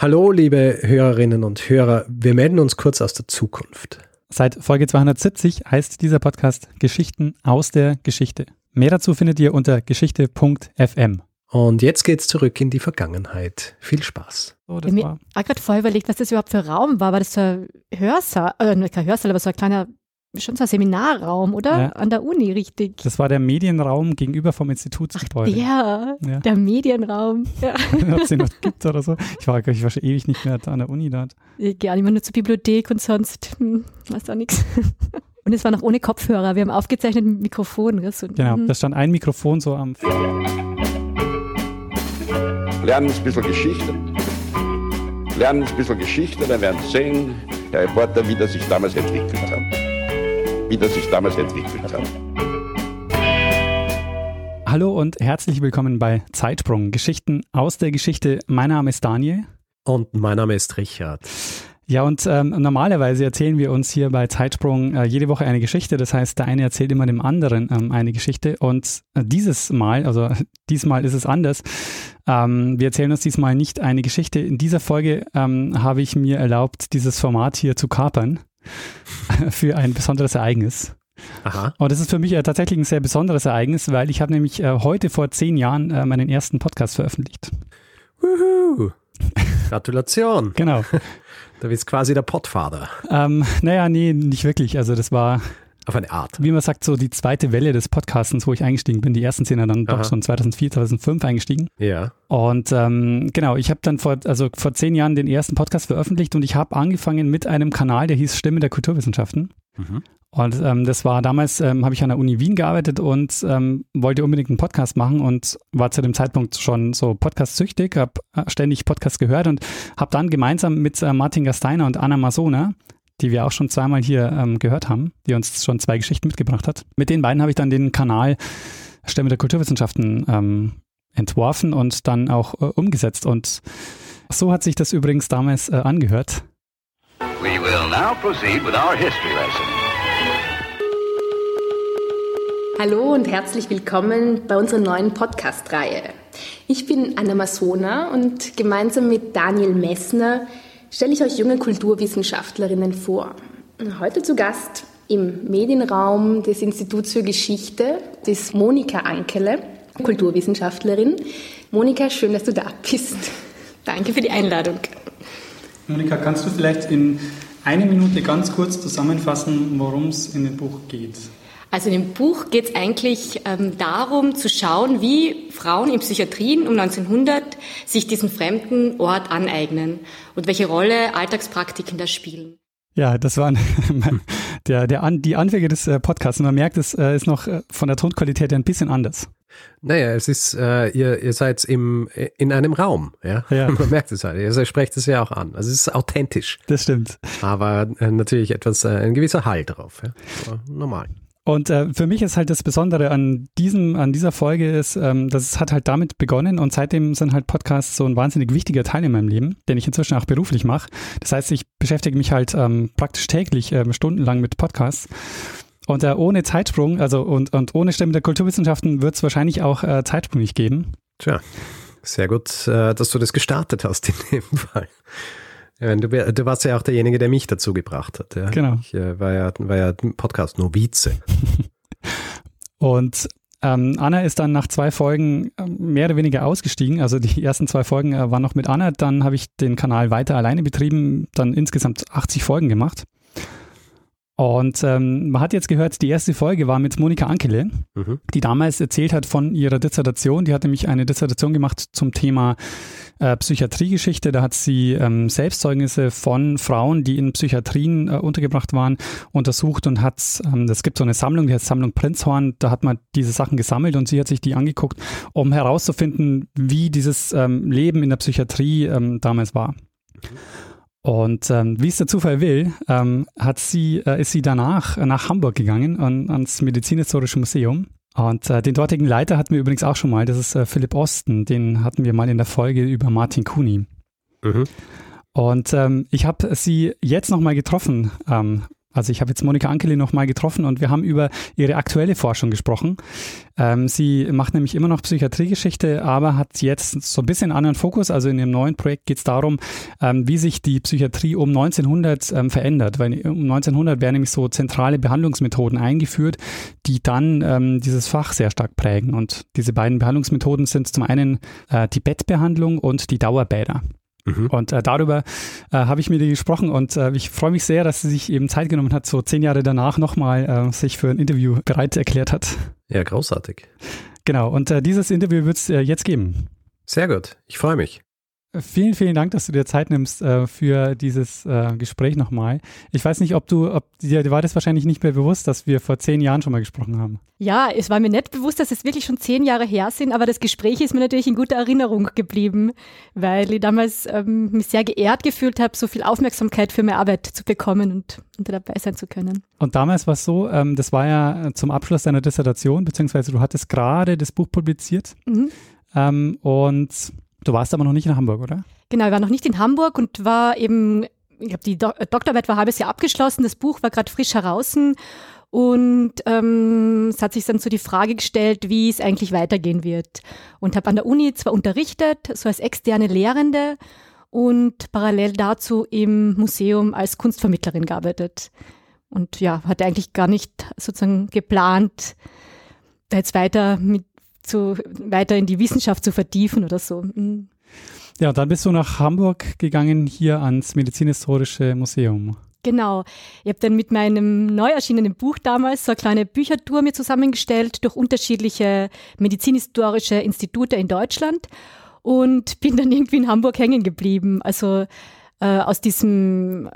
Hallo, liebe Hörerinnen und Hörer. Wir melden uns kurz aus der Zukunft. Seit Folge 270 heißt dieser Podcast Geschichten aus der Geschichte. Mehr dazu findet ihr unter geschichte.fm. Und jetzt geht's zurück in die Vergangenheit. Viel Spaß. So, das ich habe gerade vorher überlegt, was das überhaupt für Raum war. War das so ein Hörsaal, äh, kein Hörsaal, aber so ein kleiner schon so ein Seminarraum, oder? Ja. An der Uni, richtig. Das war der Medienraum gegenüber vom Institutsgebäude. Ja, ja, der Medienraum. Ja. Ob es den noch gibt oder so. Ich war, ich war schon ewig nicht mehr an der Uni dort. Ich gehe immer nur zur Bibliothek und sonst hm, weiß auch nichts. Und es war noch ohne Kopfhörer. Wir haben aufgezeichnet mit Mikrofon. So, genau, hm. da stand ein Mikrofon so am. Lernen ein bisschen Geschichte. Lernen ein bisschen Geschichte, dann werden Sie sehen, Herr Reporter, wie das sich damals entwickelt hat wie das sich damals entwickelt hat. Hallo und herzlich willkommen bei Zeitsprung, Geschichten aus der Geschichte. Mein Name ist Daniel. Und mein Name ist Richard. Ja, und ähm, normalerweise erzählen wir uns hier bei Zeitsprung äh, jede Woche eine Geschichte. Das heißt, der eine erzählt immer dem anderen ähm, eine Geschichte. Und äh, dieses Mal, also diesmal ist es anders. Ähm, wir erzählen uns diesmal nicht eine Geschichte. In dieser Folge ähm, habe ich mir erlaubt, dieses Format hier zu kapern. für ein besonderes Ereignis. Aha. Und das ist für mich äh, tatsächlich ein sehr besonderes Ereignis, weil ich habe nämlich äh, heute vor zehn Jahren äh, meinen ersten Podcast veröffentlicht. Wuhu. Gratulation. genau. Du bist quasi der Podfather. Ähm, naja, nee, nicht wirklich. Also das war auf eine Art. Wie man sagt, so die zweite Welle des Podcastens, wo ich eingestiegen bin. Die ersten zehn dann Aha. doch schon 2004, 2005 eingestiegen. Ja. Und ähm, genau, ich habe dann vor, also vor zehn Jahren den ersten Podcast veröffentlicht und ich habe angefangen mit einem Kanal, der hieß Stimme der Kulturwissenschaften. Mhm. Und ähm, das war damals, ähm, habe ich an der Uni Wien gearbeitet und ähm, wollte unbedingt einen Podcast machen und war zu dem Zeitpunkt schon so podcast-süchtig, habe äh, ständig Podcasts gehört und habe dann gemeinsam mit äh, Martin Gasteiner und Anna Masona die wir auch schon zweimal hier ähm, gehört haben, die uns schon zwei Geschichten mitgebracht hat. Mit den beiden habe ich dann den Kanal Stämme der Kulturwissenschaften ähm, entworfen und dann auch äh, umgesetzt. Und so hat sich das übrigens damals äh, angehört. We will now proceed with our history lesson. Hallo und herzlich willkommen bei unserer neuen Podcast-Reihe. Ich bin Anna Masona und gemeinsam mit Daniel Messner stelle ich euch junge Kulturwissenschaftlerinnen vor. Heute zu Gast im Medienraum des Instituts für Geschichte ist Monika Ankele, Kulturwissenschaftlerin. Monika, schön, dass du da bist. Danke für die Einladung. Monika, kannst du vielleicht in einer Minute ganz kurz zusammenfassen, worum es in dem Buch geht? Also in dem Buch geht es eigentlich ähm, darum zu schauen, wie Frauen in Psychiatrien um 1900 sich diesen fremden Ort aneignen und welche Rolle Alltagspraktiken da spielen. Ja, das waren der, der An, die Anfänge des äh, Podcasts. Man merkt, es äh, ist noch äh, von der Tonqualität ein bisschen anders. Naja, es ist, äh, ihr, ihr seid im, in einem Raum, ja? ja. Man merkt es halt. Ihr sprecht es ja auch an. Also es ist authentisch. Das stimmt. Aber äh, natürlich etwas, äh, ein gewisser Hall drauf, ja? Aber normal. Und äh, für mich ist halt das Besondere an diesem, an dieser Folge ist, ähm, dass es hat halt damit begonnen und seitdem sind halt Podcasts so ein wahnsinnig wichtiger Teil in meinem Leben, den ich inzwischen auch beruflich mache. Das heißt, ich beschäftige mich halt ähm, praktisch täglich ähm, stundenlang mit Podcasts. Und äh, ohne Zeitsprung, also und, und ohne Stimme der Kulturwissenschaften wird es wahrscheinlich auch äh, Zeitsprung nicht geben. Tja, sehr gut, äh, dass du das gestartet hast in dem Fall. Ja, du, du, warst ja auch derjenige, der mich dazu gebracht hat. Ja? Genau. Ich äh, war ja, war ja Podcast-Novize. Und ähm, Anna ist dann nach zwei Folgen ähm, mehr oder weniger ausgestiegen. Also die ersten zwei Folgen äh, waren noch mit Anna. Dann habe ich den Kanal weiter alleine betrieben, dann insgesamt 80 Folgen gemacht. Und ähm, man hat jetzt gehört, die erste Folge war mit Monika Ankele, mhm. die damals erzählt hat von ihrer Dissertation. Die hat nämlich eine Dissertation gemacht zum Thema äh, Psychiatriegeschichte. Da hat sie ähm, Selbstzeugnisse von Frauen, die in Psychiatrien äh, untergebracht waren, untersucht und hat, ähm, es gibt so eine Sammlung, die heißt Sammlung Prinzhorn, da hat man diese Sachen gesammelt und sie hat sich die angeguckt, um herauszufinden, wie dieses ähm, Leben in der Psychiatrie ähm, damals war. Mhm. Und ähm, wie es der Zufall will, ähm, hat sie, äh, ist sie danach nach Hamburg gegangen, an, ans Medizinhistorische Museum. Und äh, den dortigen Leiter hatten wir übrigens auch schon mal, das ist äh, Philipp Osten, den hatten wir mal in der Folge über Martin Kuni. Mhm. Und ähm, ich habe sie jetzt nochmal getroffen, ähm, Also ich habe jetzt Monika Ankeli nochmal getroffen und wir haben über ihre aktuelle Forschung gesprochen. Ähm, sie macht nämlich immer noch Psychiatriegeschichte, aber hat jetzt so ein bisschen anderen Fokus. Also in ihrem neuen Projekt geht es darum, ähm, wie sich die Psychiatrie um 1900 ähm, verändert. Weil um 1900 werden nämlich so zentrale Behandlungsmethoden eingeführt, die dann ähm, dieses Fach sehr stark prägen. Und diese beiden Behandlungsmethoden sind zum einen äh, die Bettbehandlung und die Dauerbäder. Mhm. Und äh, darüber äh, habe ich mit ihr gesprochen und äh, ich freue mich sehr, dass sie sich eben Zeit genommen hat, so zehn Jahre danach nochmal äh, sich für ein Interview bereit erklärt hat. Ja, großartig. Genau, und äh, dieses Interview wird es äh, jetzt geben. Sehr gut, ich freue mich. Vielen, vielen Dank, dass du dir Zeit nimmst äh, für dieses äh, Gespräch nochmal. Ich weiß nicht, ob du, ob dir war das wahrscheinlich nicht mehr bewusst, dass wir vor zehn Jahren schon mal gesprochen haben. Ja, es war mir nicht bewusst, dass es wirklich schon zehn Jahre her sind, aber das Gespräch ist mir natürlich in guter Erinnerung geblieben, weil ich damals ähm, mich sehr geehrt gefühlt habe, so viel Aufmerksamkeit für meine Arbeit zu bekommen und, und dabei sein zu können. Und damals war es so, ähm, das war ja zum Abschluss deiner Dissertation, beziehungsweise du hattest gerade das Buch publiziert mhm. ähm, und Du warst aber noch nicht in Hamburg, oder? Genau, ich war noch nicht in Hamburg und war eben, ich glaube, die Do Doktorarbeit war ein halbes Jahr abgeschlossen, das Buch war gerade frisch heraus und ähm, es hat sich dann so die Frage gestellt, wie es eigentlich weitergehen wird. Und habe an der Uni zwar unterrichtet, so als externe Lehrende und parallel dazu im Museum als Kunstvermittlerin gearbeitet. Und ja, hatte eigentlich gar nicht sozusagen geplant, da jetzt weiter mit zu, weiter in die Wissenschaft zu vertiefen oder so. Mhm. Ja, dann bist du nach Hamburg gegangen, hier ans Medizinhistorische Museum. Genau. Ich habe dann mit meinem neu erschienenen Buch damals so eine kleine Büchertour mir zusammengestellt durch unterschiedliche medizinhistorische Institute in Deutschland und bin dann irgendwie in Hamburg hängen geblieben. Also äh, aus diesem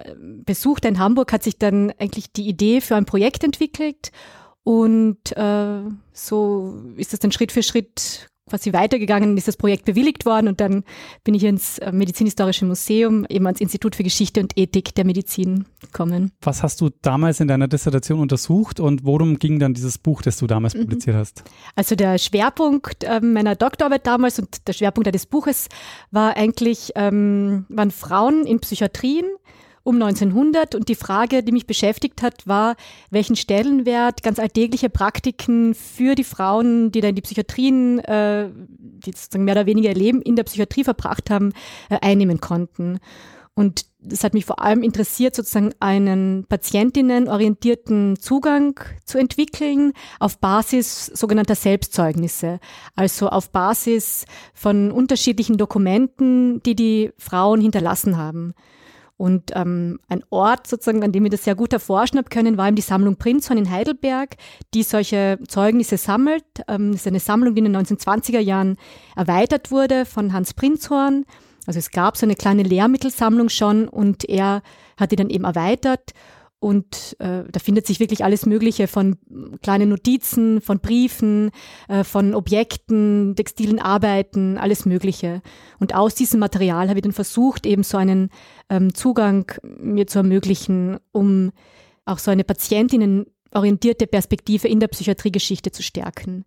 Besuch in Hamburg hat sich dann eigentlich die Idee für ein Projekt entwickelt und äh, so ist es dann Schritt für Schritt quasi weitergegangen, ist das Projekt bewilligt worden und dann bin ich ins äh, Medizinhistorische Museum, eben ans Institut für Geschichte und Ethik der Medizin gekommen. Was hast du damals in deiner Dissertation untersucht und worum ging dann dieses Buch, das du damals mhm. publiziert hast? Also der Schwerpunkt äh, meiner Doktorarbeit damals und der Schwerpunkt des Buches war eigentlich, ähm, waren Frauen in Psychiatrien um 1900 und die Frage, die mich beschäftigt hat, war, welchen Stellenwert ganz alltägliche Praktiken für die Frauen, die da in die Psychiatrien, äh, die sozusagen mehr oder weniger ihr Leben in der Psychiatrie verbracht haben, äh, einnehmen konnten. Und das hat mich vor allem interessiert, sozusagen einen patientinnenorientierten Zugang zu entwickeln auf Basis sogenannter Selbstzeugnisse, also auf Basis von unterschiedlichen Dokumenten, die die Frauen hinterlassen haben. Und ähm, ein Ort sozusagen, an dem ich das sehr gut erforschen habe können, war eben die Sammlung Prinzhorn in Heidelberg, die solche Zeugnisse sammelt. Ähm, das ist eine Sammlung, die in den 1920er Jahren erweitert wurde von Hans Prinzhorn. Also es gab so eine kleine Lehrmittelsammlung schon und er hat die dann eben erweitert und äh, da findet sich wirklich alles Mögliche von kleinen Notizen, von Briefen, äh, von Objekten, textilen Arbeiten, alles Mögliche. Und aus diesem Material habe ich dann versucht, eben so einen ähm, Zugang mir zu ermöglichen, um auch so eine patientinnenorientierte Perspektive in der Psychiatriegeschichte zu stärken.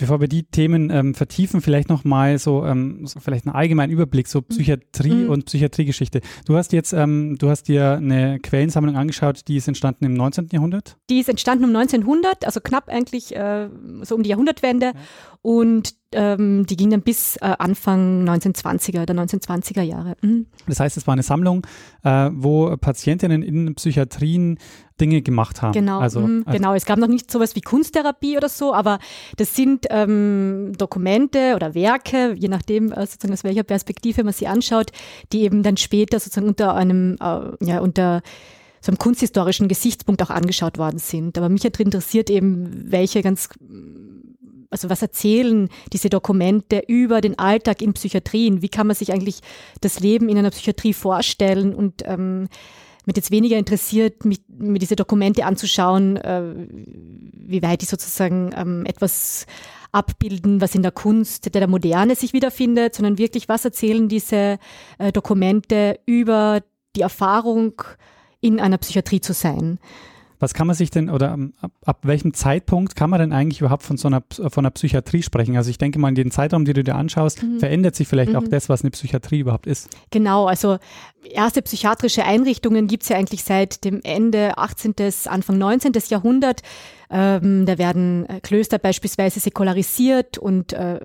Bevor wir die Themen ähm, vertiefen, vielleicht nochmal so, ähm, so vielleicht einen allgemeinen Überblick, so Psychiatrie mhm. und Psychiatriegeschichte. Du hast jetzt, ähm, du hast dir eine Quellensammlung angeschaut, die ist entstanden im 19. Jahrhundert? Die ist entstanden um 1900, also knapp eigentlich äh, so um die Jahrhundertwende. Ja. Und ähm, die ging dann bis äh, Anfang 1920er, der 1920er Jahre. Mhm. Das heißt, es war eine Sammlung, äh, wo Patientinnen in Psychiatrien Dinge gemacht haben. Genau, also, mhm, also, genau. Es gab noch nicht sowas wie Kunsttherapie oder so, aber das sind ähm, Dokumente oder Werke, je nachdem äh, sozusagen aus welcher Perspektive man sie anschaut, die eben dann später sozusagen unter einem, äh, ja, unter so einem kunsthistorischen Gesichtspunkt auch angeschaut worden sind. Aber mich hat interessiert eben, welche ganz also was erzählen diese Dokumente über den Alltag in Psychiatrien? Wie kann man sich eigentlich das Leben in einer Psychiatrie vorstellen? Und ähm, mit jetzt weniger interessiert, mich, mir diese Dokumente anzuschauen, äh, wie weit die sozusagen ähm, etwas abbilden, was in der Kunst der, der Moderne sich wiederfindet, sondern wirklich, was erzählen diese äh, Dokumente über die Erfahrung, in einer Psychiatrie zu sein. Was kann man sich denn oder ähm, ab, ab, welchem Zeitpunkt kann man denn eigentlich überhaupt von so einer, von einer Psychiatrie sprechen? Also ich denke mal, in dem Zeitraum, den du dir anschaust, mhm. verändert sich vielleicht mhm. auch das, was eine Psychiatrie überhaupt ist. Genau, also erste psychiatrische Einrichtungen gibt es ja eigentlich seit dem Ende 18. Anfang 19. Jahrhundert. Ähm, da werden äh, Klöster beispielsweise säkularisiert und äh,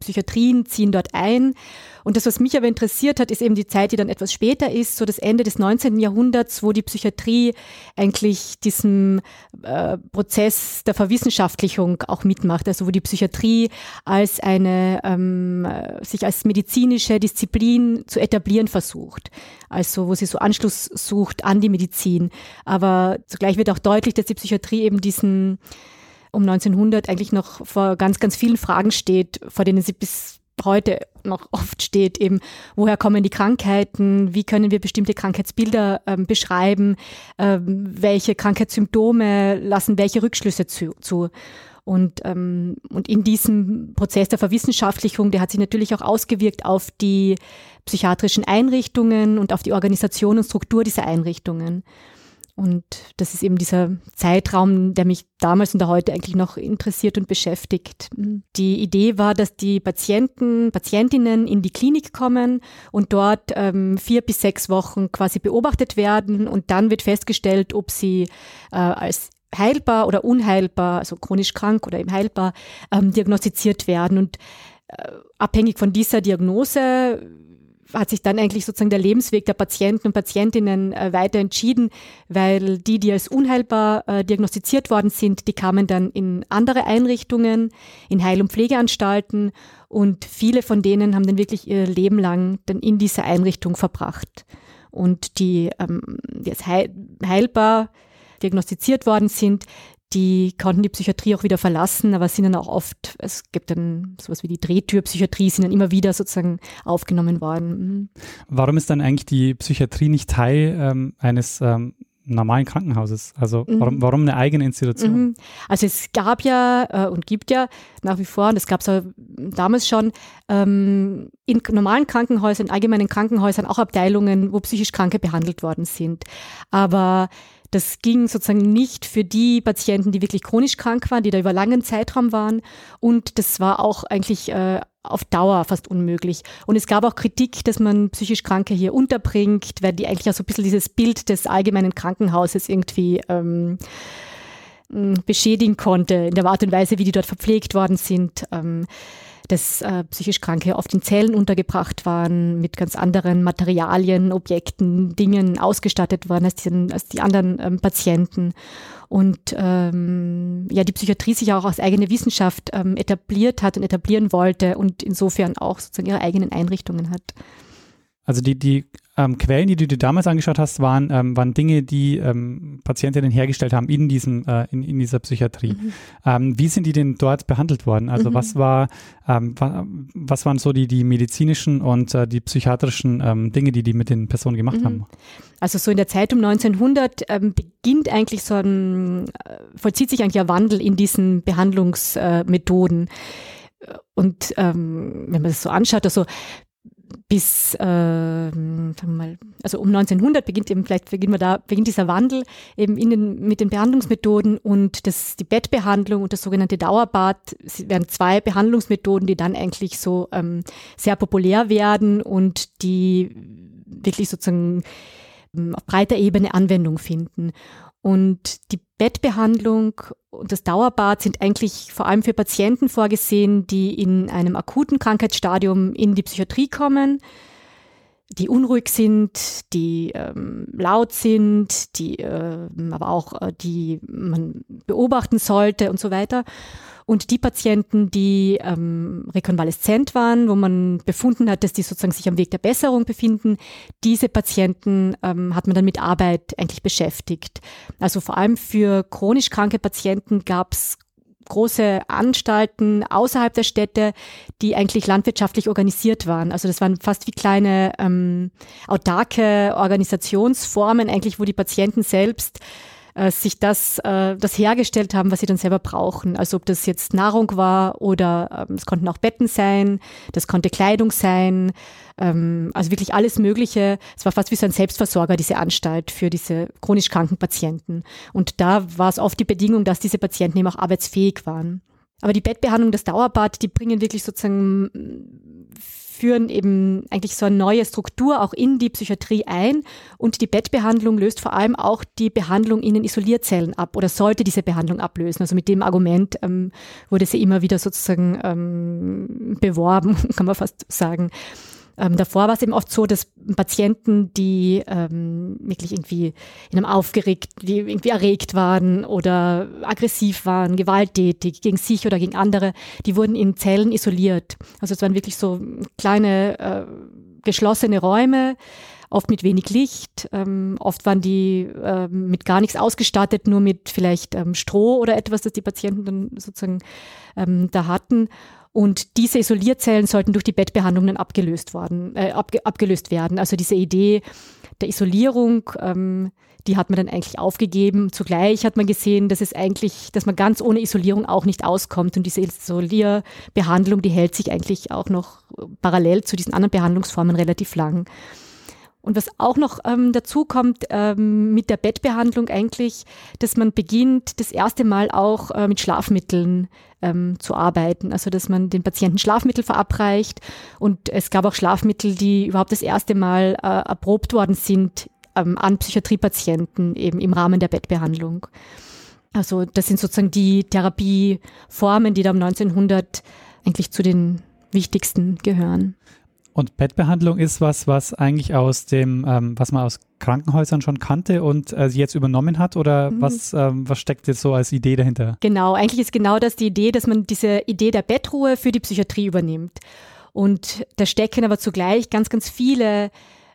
Psychiatrien ziehen dort ein. Und das, was mich aber interessiert hat, ist eben die Zeit, die dann etwas später ist, so das Ende des 19. Jahrhunderts, wo die Psychiatrie eigentlich diesem äh, Prozess der Verwissenschaftlichung auch mitmacht. Also wo die Psychiatrie als eine, ähm, sich als medizinische Disziplin zu etablieren versucht. Also wo sie so Anschluss sucht an die Medizin. Aber zugleich wird auch deutlich, dass die Psychiatrie eben diesen um 1900 eigentlich noch vor ganz, ganz vielen Fragen steht, vor denen sie bis heute noch oft steht, eben, woher kommen die Krankheiten, wie können wir bestimmte Krankheitsbilder ähm, beschreiben, ähm, welche Krankheitssymptome lassen welche Rückschlüsse zu. zu. Und, ähm, und in diesem Prozess der Verwissenschaftlichung, der hat sich natürlich auch ausgewirkt auf die psychiatrischen Einrichtungen und auf die Organisation und Struktur dieser Einrichtungen. Und das ist eben dieser Zeitraum, der mich damals und heute eigentlich noch interessiert und beschäftigt. Die Idee war, dass die Patienten, Patientinnen in die Klinik kommen und dort ähm, vier bis sechs Wochen quasi beobachtet werden und dann wird festgestellt, ob sie äh, als heilbar oder unheilbar, also chronisch krank oder eben heilbar, ähm, diagnostiziert werden. Und äh, abhängig von dieser Diagnose hat sich dann eigentlich sozusagen der Lebensweg der Patienten und Patientinnen äh, weiter entschieden, weil die, die als unheilbar äh, diagnostiziert worden sind, die kamen dann in andere Einrichtungen, in Heil- und Pflegeanstalten und viele von denen haben dann wirklich ihr Leben lang dann in dieser Einrichtung verbracht. Und die, ähm, die als heilbar diagnostiziert worden sind, die konnten die Psychiatrie auch wieder verlassen, aber sind dann auch oft, es gibt dann sowas wie die Drehtürpsychiatrie, sind dann immer wieder sozusagen aufgenommen worden. Mhm. Warum ist dann eigentlich die Psychiatrie nicht Teil ähm, eines ähm, normalen Krankenhauses? Also mhm. warum, warum eine eigene Institution? Mhm. Also es gab ja äh, und gibt ja nach wie vor, und das gab es ja damals schon, ähm, in normalen Krankenhäusern, in allgemeinen Krankenhäusern auch Abteilungen, wo psychisch Kranke behandelt worden sind. Aber das ging sozusagen nicht für die Patienten, die wirklich chronisch krank waren, die da über langen Zeitraum waren. Und das war auch eigentlich äh, auf Dauer fast unmöglich. Und es gab auch Kritik, dass man psychisch Kranke hier unterbringt, weil die eigentlich auch so ein bisschen dieses Bild des allgemeinen Krankenhauses irgendwie ähm, beschädigen konnte, in der Art und Weise, wie die dort verpflegt worden sind. Ähm, dass äh, psychisch Kranke oft in Zellen untergebracht waren, mit ganz anderen Materialien, Objekten, Dingen ausgestattet waren als die, als die anderen ähm, Patienten. Und ähm, ja, die Psychiatrie sich auch als eigene Wissenschaft ähm, etabliert hat und etablieren wollte und insofern auch sozusagen ihre eigenen Einrichtungen hat. Also die, die ähm, Quellen, die du dir damals angeschaut hast, waren, ähm, waren Dinge, die ähm, Patientinnen hergestellt haben in diesem, äh, in, in dieser Psychiatrie. Mhm. Ähm, wie sind die denn dort behandelt worden? Also mhm. was war, ähm, wa was waren so die, die medizinischen und äh, die psychiatrischen ähm, Dinge, die die mit den Personen gemacht mhm. haben? Also so in der Zeit um 1900 beginnt eigentlich so ein, äh, vollzieht sich eigentlich ein Wandel in diesen Behandlungsmethoden. Äh, und ähm, wenn man das so anschaut, also bis, äh, mal, also um 1900 beginnt eben, vielleicht beginnen wir da, beginnt dieser Wandel eben in den, mit den Behandlungsmethoden und das, die Bettbehandlung und das sogenannte Dauerbad werden zwei Behandlungsmethoden, die dann eigentlich so ähm, sehr populär werden und die wirklich sozusagen ähm, auf breiter Ebene Anwendung finden. Und die Bettbehandlung und das Dauerbad sind eigentlich vor allem für Patienten vorgesehen, die in einem akuten Krankheitsstadium in die Psychiatrie kommen, die unruhig sind, die ähm, laut sind, die äh, aber auch äh, die man beobachten sollte und so weiter. Und die Patienten, die ähm, rekonvaleszent waren, wo man befunden hat, dass die sozusagen sich am Weg der Besserung befinden, diese Patienten ähm, hat man dann mit Arbeit eigentlich beschäftigt. Also vor allem für chronisch kranke Patienten gab es große Anstalten außerhalb der Städte, die eigentlich landwirtschaftlich organisiert waren. Also das waren fast wie kleine ähm, autarke Organisationsformen, eigentlich, wo die Patienten selbst äh, sich das, äh, das hergestellt haben, was sie dann selber brauchen. Also ob das jetzt Nahrung war oder ähm, es konnten auch Betten sein, das konnte Kleidung sein, ähm, also wirklich alles Mögliche. Es war fast wie so ein Selbstversorger, diese Anstalt für diese chronisch kranken Patienten. Und da war es oft die Bedingung, dass diese Patienten eben auch arbeitsfähig waren. Aber die Bettbehandlung, das Dauerbad, die bringen wirklich sozusagen führen eben eigentlich so eine neue Struktur auch in die Psychiatrie ein und die Bettbehandlung löst vor allem auch die Behandlung in den Isolierzellen ab oder sollte diese Behandlung ablösen. Also mit dem Argument ähm, wurde sie immer wieder sozusagen ähm, beworben, kann man fast sagen. Ähm, davor war es eben oft so, dass Patienten, die ähm, wirklich irgendwie in einem aufgeregt, die irgendwie erregt waren oder aggressiv waren, gewalttätig gegen sich oder gegen andere, die wurden in Zellen isoliert. Also es waren wirklich so kleine äh, geschlossene Räume, oft mit wenig Licht. Ähm, oft waren die äh, mit gar nichts ausgestattet, nur mit vielleicht ähm, Stroh oder etwas, das die Patienten dann sozusagen ähm, da hatten. Und diese Isolierzellen sollten durch die Bettbehandlung dann abgelöst, worden, äh, abge abgelöst werden. Also diese Idee der Isolierung, ähm, die hat man dann eigentlich aufgegeben. Zugleich hat man gesehen, dass es eigentlich, dass man ganz ohne Isolierung auch nicht auskommt. Und diese Isolierbehandlung, die hält sich eigentlich auch noch parallel zu diesen anderen Behandlungsformen relativ lang. Und was auch noch ähm, dazu kommt ähm, mit der Bettbehandlung eigentlich, dass man beginnt, das erste Mal auch äh, mit Schlafmitteln ähm, zu arbeiten. Also dass man den Patienten Schlafmittel verabreicht. Und es gab auch Schlafmittel, die überhaupt das erste Mal äh, erprobt worden sind ähm, an Psychiatriepatienten eben im Rahmen der Bettbehandlung. Also das sind sozusagen die Therapieformen, die da um 1900 eigentlich zu den wichtigsten gehören. Und Bettbehandlung ist was, was eigentlich aus dem, ähm, was man aus Krankenhäusern schon kannte und äh, sie jetzt übernommen hat oder mhm. was, ähm, was steckt jetzt so als Idee dahinter? Genau, eigentlich ist genau das die Idee, dass man diese Idee der Bettruhe für die Psychiatrie übernimmt. Und da stecken aber zugleich ganz, ganz viele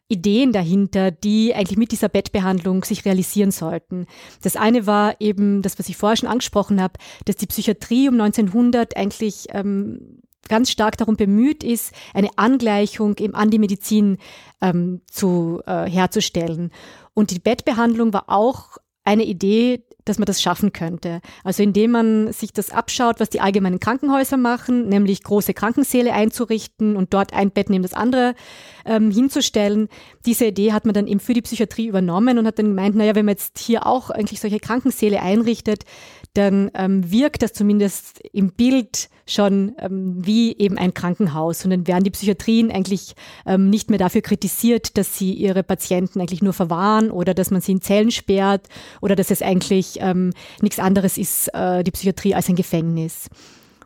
Ideen dahinter, die eigentlich mit dieser Bettbehandlung sich realisieren sollten. Das eine war eben das, was ich vorher schon angesprochen habe, dass die Psychiatrie um 1900 eigentlich ähm, ganz stark darum bemüht ist, eine Angleichung eben an die Medizin ähm, zu, äh, herzustellen. Und die Bettbehandlung war auch eine Idee, dass man das schaffen könnte. Also indem man sich das abschaut, was die allgemeinen Krankenhäuser machen, nämlich große Krankensäle einzurichten und dort ein Bett neben das andere ähm, hinzustellen. Diese Idee hat man dann eben für die Psychiatrie übernommen und hat dann gemeint, naja, wenn man jetzt hier auch eigentlich solche Krankensäle einrichtet, dann ähm, wirkt das zumindest im Bild schon ähm, wie eben ein Krankenhaus. Und dann werden die Psychiatrien eigentlich ähm, nicht mehr dafür kritisiert, dass sie ihre Patienten eigentlich nur verwahren oder dass man sie in Zellen sperrt oder dass es eigentlich ähm, nichts anderes ist, äh, die Psychiatrie als ein Gefängnis.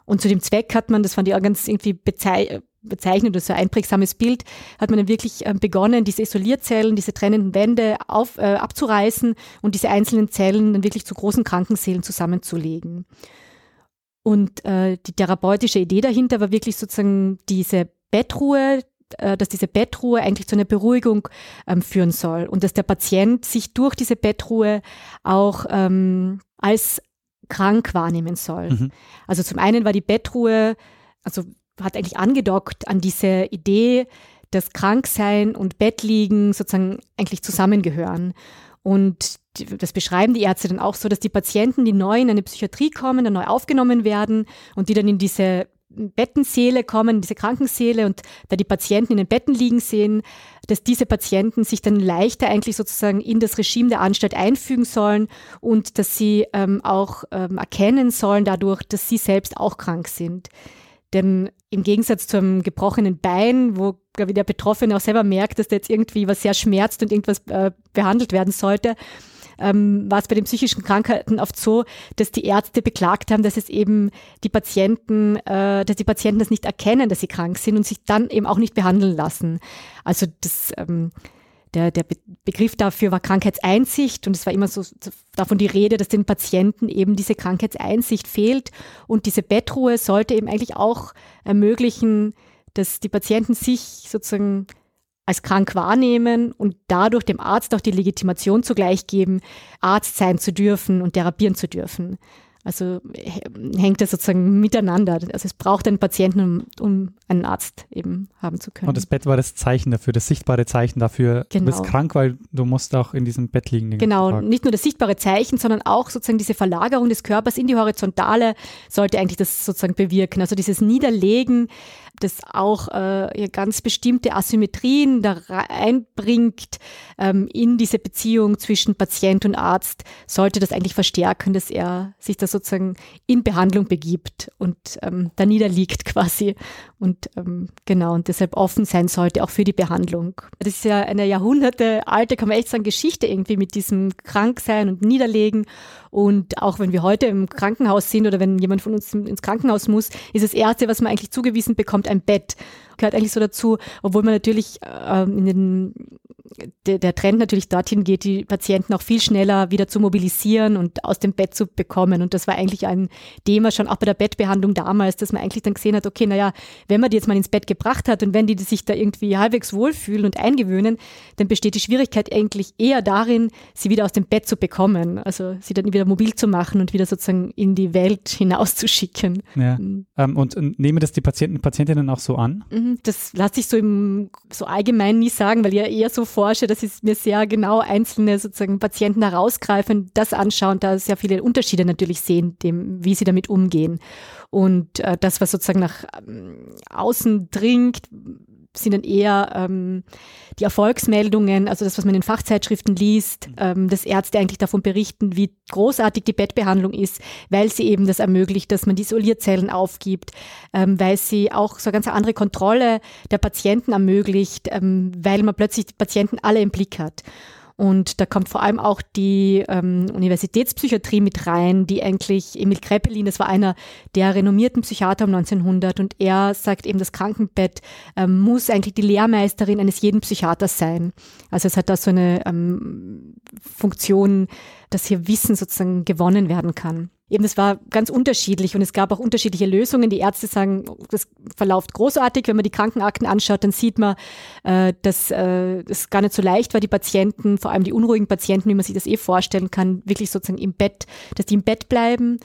Und zu dem Zweck hat man, das fand ich auch ganz irgendwie bezeichnet, bezeichnet oder so ein einprägsames Bild, hat man dann wirklich ähm, begonnen, diese Isolierzellen, diese trennenden Wände auf, äh, abzureißen und diese einzelnen Zellen dann wirklich zu großen Krankensälen zusammenzulegen. Und äh, die therapeutische Idee dahinter war wirklich sozusagen diese Bettruhe, dass diese Bettruhe eigentlich zu einer Beruhigung ähm, führen soll und dass der Patient sich durch diese Bettruhe auch ähm, als krank wahrnehmen soll. Mhm. Also zum einen war die Bettruhe, also hat eigentlich angedockt an diese Idee, dass Kranksein und Bettliegen sozusagen eigentlich zusammengehören. Und das beschreiben die Ärzte dann auch so, dass die Patienten, die neu in eine Psychiatrie kommen, dann neu aufgenommen werden und die dann in diese Bettensäle kommen, diese Krankensäle und da die Patienten in den Betten liegen sehen, dass diese Patienten sich dann leichter eigentlich sozusagen in das Regime der Anstalt einfügen sollen und dass sie ähm, auch ähm, erkennen sollen dadurch, dass sie selbst auch krank sind. Denn im Gegensatz zu einem gebrochenen Bein, wo glaube ich, der Betroffene auch selber merkt, dass da jetzt irgendwie was sehr schmerzt und irgendwas äh, behandelt werden sollte, ähm, war es bei den psychischen Krankheiten oft so, dass die Ärzte beklagt haben, dass es eben die Patienten, äh, dass die Patienten das nicht erkennen, dass sie krank sind und sich dann eben auch nicht behandeln lassen. Also das ähm, der, der Begriff dafür war Krankheitseinsicht und es war immer so, so davon die Rede, dass den Patienten eben diese Krankheitseinsicht fehlt und diese Bettruhe sollte eben eigentlich auch ermöglichen, dass die Patienten sich sozusagen als krank wahrnehmen und dadurch dem Arzt auch die Legitimation zugleich geben, Arzt sein zu dürfen und therapieren zu dürfen. Also hängt das sozusagen miteinander. Also es braucht einen Patienten, um, um, einen Arzt eben haben zu können. Und das Bett war das Zeichen dafür, das sichtbare Zeichen dafür, genau. du bist krank, weil du musst auch in diesem Bett liegen. Genau, nicht nur das sichtbare Zeichen, sondern auch sozusagen diese Verlagerung des Körpers in die Horizontale sollte eigentlich das sozusagen bewirken. Also dieses Niederlegen das auch äh, ganz bestimmte Asymmetrien da einbringt ähm, in diese Beziehung zwischen Patient und Arzt, sollte das eigentlich verstärken, dass er sich da sozusagen in Behandlung begibt und ähm, da niederliegt quasi und ähm, genau und deshalb offen sein sollte auch für die Behandlung. Das ist ja eine Jahrhunderte alte, kann man echt sagen, Geschichte irgendwie mit diesem Kranksein und Niederlegen und auch wenn wir heute im Krankenhaus sind oder wenn jemand von uns ins Krankenhaus muss, ist das Erste, was man eigentlich zugewiesen bekommt, ein Bett. Gehört eigentlich so dazu, obwohl man natürlich ähm, in den der, der Trend natürlich dorthin geht, die Patienten auch viel schneller wieder zu mobilisieren und aus dem Bett zu bekommen. Und das war eigentlich ein Thema schon auch bei der Bettbehandlung damals, dass man eigentlich dann gesehen hat, okay, naja, wenn man die jetzt mal ins Bett gebracht hat und wenn die sich da irgendwie halbwegs wohlfühlen und eingewöhnen, dann besteht die Schwierigkeit eigentlich eher darin, sie wieder aus dem Bett zu bekommen. Also sie dann wieder mobil zu machen und wieder sozusagen in die Welt hinauszuschicken. Ja. Mhm. Ähm, und nehmen das die Patienten und Patientinnen auch so an? Mhm. Das lasse ich so im so allgemein nie sagen, weil ja eher so forsche, dass ich mir sehr genau einzelne sozusagen Patienten herausgreifen, das anschauen, da sehr viele Unterschiede natürlich sehen, dem, wie sie damit umgehen. Und äh, das, was sozusagen nach ähm, außen dringt, sind dann eher ähm, die Erfolgsmeldungen, also das, was man in Fachzeitschriften liest, mhm. ähm, dass Ärzte eigentlich davon berichten, wie großartig die Bettbehandlung ist, weil sie eben das ermöglicht, dass man die Isolierzellen aufgibt, ähm, weil sie auch so eine ganz andere Kontrolle der Patienten ermöglicht, ähm, weil man plötzlich die Patienten alle im Blick hat. Und da kommt vor allem auch die ähm, Universitätspsychiatrie mit rein, die eigentlich Emil Kreppelin, das war einer der renommierten Psychiater um 1900 und er sagt eben, das Krankenbett ähm, muss eigentlich die Lehrmeisterin eines jeden Psychiaters sein. Also es hat da so eine ähm, Funktion, dass hier Wissen sozusagen gewonnen werden kann eben das war ganz unterschiedlich und es gab auch unterschiedliche Lösungen. Die Ärzte sagen, das verläuft großartig. Wenn man die Krankenakten anschaut, dann sieht man, äh, dass äh, es gar nicht so leicht war, die Patienten, vor allem die unruhigen Patienten, wie man sich das eh vorstellen kann, wirklich sozusagen im Bett, dass die im Bett bleiben.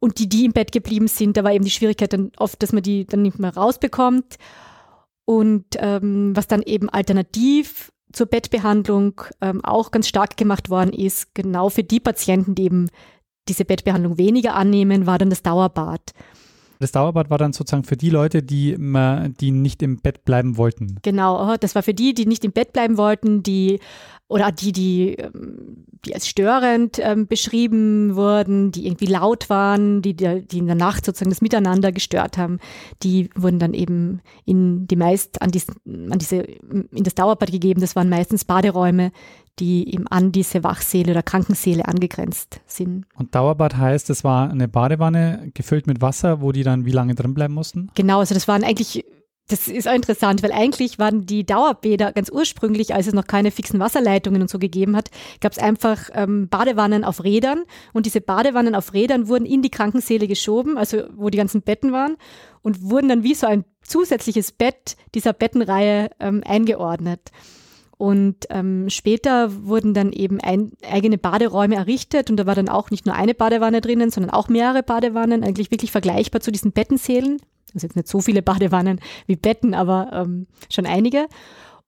Und die, die im Bett geblieben sind, da war eben die Schwierigkeit dann oft, dass man die dann nicht mehr rausbekommt. Und ähm, was dann eben alternativ zur Bettbehandlung ähm, auch ganz stark gemacht worden ist, genau für die Patienten, die eben diese Bettbehandlung weniger annehmen, war dann das Dauerbad. Das Dauerbad war dann sozusagen für die Leute, die, die nicht im Bett bleiben wollten. Genau, das war für die, die nicht im Bett bleiben wollten, die oder die, die, ähm, die als störend ähm, beschrieben wurden, die irgendwie laut waren, die, die in der Nacht sozusagen das Miteinander gestört haben, die wurden dann eben in die meist an, dies, an diese, in das Dauerbad gegeben. Das waren meistens Baderäume, die eben an diese Wachsäle oder Krankensäle angegrenzt sind. Und Dauerbad heißt, es war eine Badewanne gefüllt mit Wasser, wo die dann wie lange drin bleiben mussten? Genau, also das waren eigentlich das ist auch interessant, weil eigentlich waren die Dauerbäder ganz ursprünglich, als es noch keine fixen Wasserleitungen und so gegeben hat, gab es einfach ähm, Badewannen auf Rädern und diese Badewannen auf Rädern wurden in die Krankensäle geschoben, also wo die ganzen Betten waren und wurden dann wie so ein zusätzliches Bett dieser Bettenreihe ähm, eingeordnet. Und ähm, später wurden dann eben ein, eigene Baderäume errichtet und da war dann auch nicht nur eine Badewanne drinnen, sondern auch mehrere Badewannen, eigentlich wirklich vergleichbar zu diesen Bettensälen. Also jetzt nicht so viele Badewannen wie Betten, aber ähm, schon einige.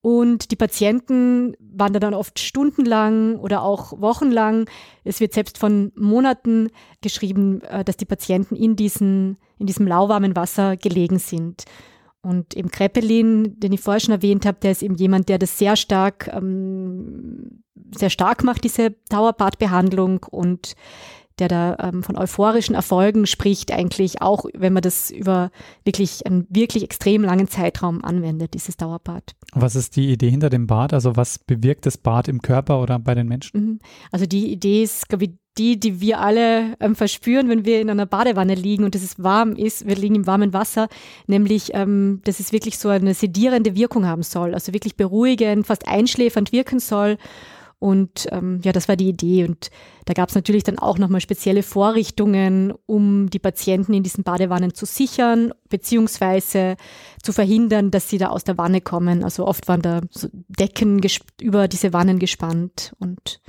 Und die Patienten waren da dann oft stundenlang oder auch wochenlang. Es wird selbst von Monaten geschrieben, äh, dass die Patienten in, diesen, in diesem lauwarmen Wasser gelegen sind. Und eben Kreppelin, den ich vorher schon erwähnt habe, der ist eben jemand, der das sehr stark, ähm, sehr stark macht, diese Dauerbadbehandlung und der da ähm, von euphorischen Erfolgen spricht, eigentlich auch, wenn man das über wirklich einen wirklich extrem langen Zeitraum anwendet, dieses Dauerbad. Was ist die Idee hinter dem Bad? Also was bewirkt das Bad im Körper oder bei den Menschen? Mhm. Also die Idee ist, glaube ich, die, die wir alle ähm, verspüren, wenn wir in einer Badewanne liegen und es warm ist, wir liegen im warmen Wasser, nämlich, ähm, dass es wirklich so eine sedierende Wirkung haben soll, also wirklich beruhigend, fast einschläfernd wirken soll. Und ähm, ja, das war die Idee. Und da gab es natürlich dann auch nochmal spezielle Vorrichtungen, um die Patienten in diesen Badewannen zu sichern, beziehungsweise zu verhindern, dass sie da aus der Wanne kommen. Also oft waren da so Decken über diese Wannen gespannt und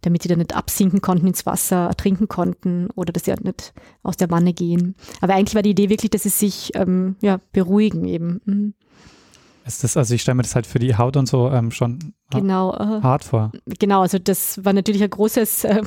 damit die dann nicht absinken konnten ins Wasser, trinken konnten oder dass sie halt nicht aus der Wanne gehen. Aber eigentlich war die Idee wirklich, dass sie sich ähm, ja, beruhigen eben. Mhm. Ist das, also ich stelle mir das halt für die Haut und so ähm, schon genau, äh, hart vor. Genau, also das war natürlich ein großes äh,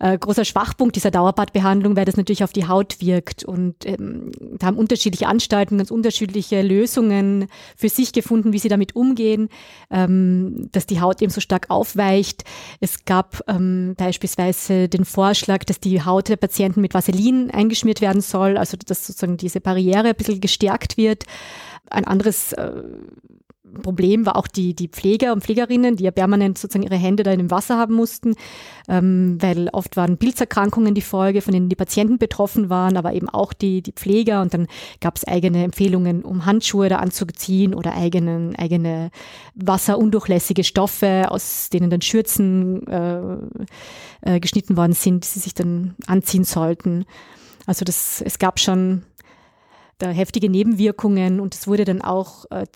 äh, großer Schwachpunkt dieser Dauerbadbehandlung, weil das natürlich auf die Haut wirkt. Und ähm, da haben unterschiedliche Anstalten ganz unterschiedliche Lösungen für sich gefunden, wie sie damit umgehen, ähm, dass die Haut eben so stark aufweicht. Es gab ähm, beispielsweise den Vorschlag, dass die Haut der Patienten mit Vaseline eingeschmiert werden soll, also dass sozusagen diese Barriere ein bisschen gestärkt wird. Ein anderes äh, Problem war auch die, die Pfleger und Pflegerinnen, die ja permanent sozusagen ihre Hände da in dem Wasser haben mussten, ähm, weil oft waren Pilzerkrankungen die Folge, von denen die Patienten betroffen waren, aber eben auch die, die Pfleger und dann gab es eigene Empfehlungen, um Handschuhe da anzuziehen oder eigenen, eigene wasserundurchlässige Stoffe, aus denen dann Schürzen äh, äh, geschnitten worden sind, die sie sich dann anziehen sollten. Also das, es gab schon da heftige Nebenwirkungen und es wurde dann auch äh,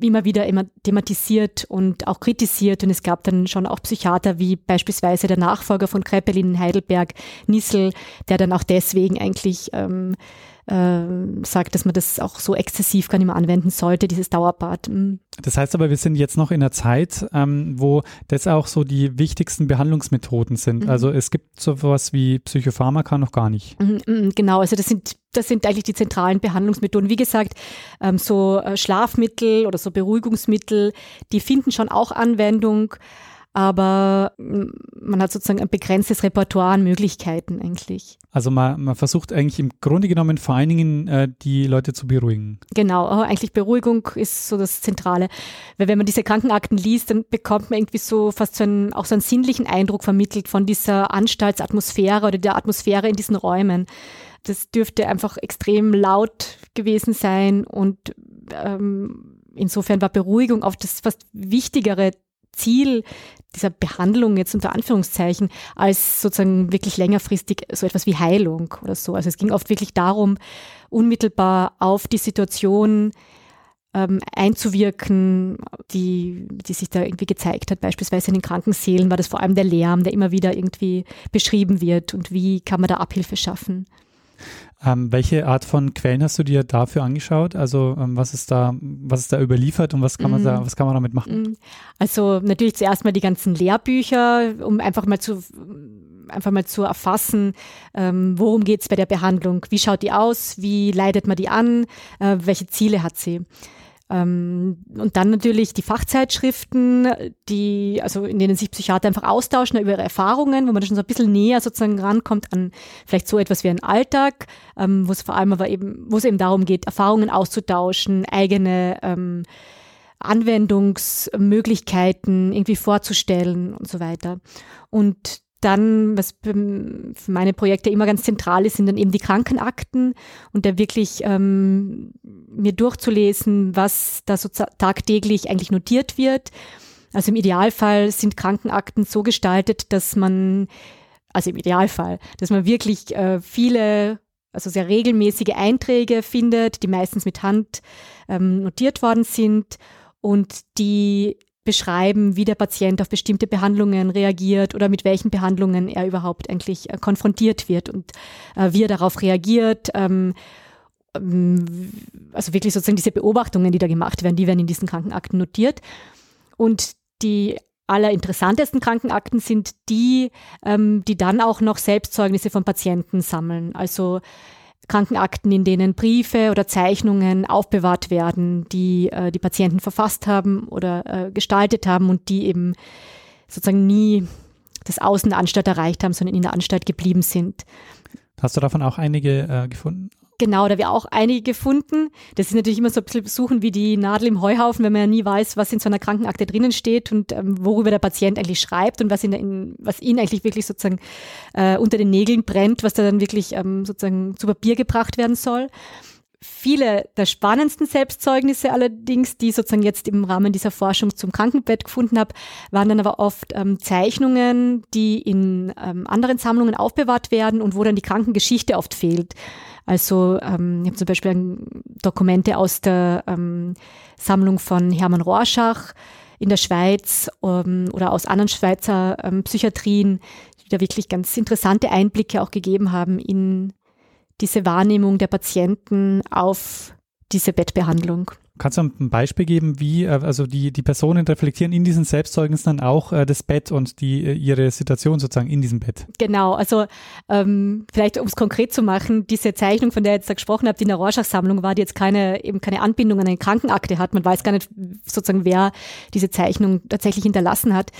immer wieder immer thematisiert und auch kritisiert. Und es gab dann schon auch Psychiater wie beispielsweise der Nachfolger von Kreppelin in Heidelberg, Nissel, der dann auch deswegen eigentlich ähm, äh, sagt, dass man das auch so exzessiv gar nicht mehr anwenden sollte, dieses Dauerbad. Mhm. Das heißt aber, wir sind jetzt noch in einer Zeit, ähm, wo das auch so die wichtigsten Behandlungsmethoden sind. Mhm. Also es gibt sowas wie Psychopharmaka noch gar nicht. Mhm, mhm, genau, also das sind, das sind eigentlich die zentralen Behandlungsmethoden. Wie gesagt, ähm, so äh, Schlafmittel oder so Beruhigungsmittel, die finden schon auch Anwendung aber mm, man hat sozusagen ein begrenztes Repertoire an Möglichkeiten eigentlich. Also man, man versucht eigentlich im Grunde genommen vor allen Dingen äh, die Leute zu beruhigen. Genau, eigentlich Beruhigung ist so das Zentrale. Weil wenn man diese Krankenakten liest, dann bekommt man irgendwie so fast so einen, auch so einen sinnlichen Eindruck vermittelt von dieser Anstaltsatmosphäre oder der Atmosphäre in diesen Räumen. Das dürfte einfach extrem laut gewesen sein und ähm, insofern war Beruhigung auf das fast wichtigere Ziel dieser Behandlung jetzt unter Anführungszeichen als sozusagen wirklich längerfristig so etwas wie Heilung oder so. Also es ging oft wirklich darum, unmittelbar auf die Situation ähm, einzuwirken, die, die sich da irgendwie gezeigt hat. Beispielsweise in den Krankensälen war das vor allem der Lärm, der immer wieder irgendwie beschrieben wird und wie kann man da Abhilfe schaffen. Ähm, welche Art von Quellen hast du dir dafür angeschaut? Also ähm, was ist da, was ist da überliefert und was kann man mm. da, mhm. was kann man damit machen? Mhm. Also natürlich zuerst mal die ganzen Lehrbücher, um einfach mal zu einfach mal zu erfassen, ähm, worum geht es bei der Behandlung, wie schaut die aus, wie leitet man die an, äh, welche Ziele hat sie. Ähm, und dann natürlich die Fachzeitschriften, die, also in denen sich Psychiater einfach austauschen über ihre Erfahrungen, wo man schon so ein bisschen näher sozusagen rankommt an vielleicht so etwas wie einen Alltag, ähm, wo es vor allem aber eben, wo es eben darum geht, Erfahrungen auszutauschen, eigene ähm, Anwendungsmöglichkeiten irgendwie vorzustellen und so weiter. Und dann, was für meine Projekte immer ganz zentral ist, sind dann eben die Krankenakten und da wirklich ähm, mir durchzulesen, was da so tagtäglich eigentlich notiert wird. Also im Idealfall sind Krankenakten so gestaltet, dass man, also im Idealfall, dass man wirklich äh, viele, also sehr regelmäßige Einträge findet, die meistens mit Hand ähm, notiert worden sind und die beschreiben, wie der Patient auf bestimmte Behandlungen reagiert oder mit welchen Behandlungen er überhaupt eigentlich äh, konfrontiert wird und äh, wie er darauf reagiert. Ähm, ähm, also wirklich sozusagen diese Beobachtungen, die da gemacht werden, die werden in diesen Krankenakten notiert. Und die allerinteressantesten Krankenakten sind die, ähm, die dann auch noch Selbstzeugnisse von Patienten sammeln. Also Krankenakten, in denen Briefe oder Zeichnungen aufbewahrt werden, die äh, die Patienten verfasst haben oder äh, gestaltet haben und die eben sozusagen nie das Außen der Anstalt erreicht haben, sondern in der Anstalt geblieben sind. Hast du davon auch einige äh, gefunden? Genau, da wir auch einige gefunden. Das ist natürlich immer so ein bisschen suchen wie die Nadel im Heuhaufen, wenn man ja nie weiß, was in so einer Krankenakte drinnen steht und ähm, worüber der Patient eigentlich schreibt und was, in, was ihn eigentlich wirklich sozusagen äh, unter den Nägeln brennt, was da dann wirklich ähm, sozusagen zu Papier gebracht werden soll. Viele der spannendsten Selbstzeugnisse allerdings, die sozusagen jetzt im Rahmen dieser Forschung zum Krankenbett gefunden habe, waren dann aber oft ähm, Zeichnungen, die in ähm, anderen Sammlungen aufbewahrt werden und wo dann die Krankengeschichte oft fehlt. Also ähm, ich habe zum Beispiel Dokumente aus der ähm, Sammlung von Hermann Rorschach, in der Schweiz ähm, oder aus anderen Schweizer ähm, Psychiatrien, die da wirklich ganz interessante Einblicke auch gegeben haben in diese Wahrnehmung der Patienten auf diese Bettbehandlung. Kannst du ein Beispiel geben, wie äh, also die, die Personen reflektieren in diesen Selbstzeugnissen dann auch äh, das Bett und die, äh, ihre Situation sozusagen in diesem Bett? Genau, also ähm, vielleicht um es konkret zu machen, diese Zeichnung, von der ich jetzt da gesprochen habe, die in der Rorschach-Sammlung war, die jetzt keine, eben keine Anbindung an eine Krankenakte hat, man weiß gar nicht sozusagen, wer diese Zeichnung tatsächlich hinterlassen hat,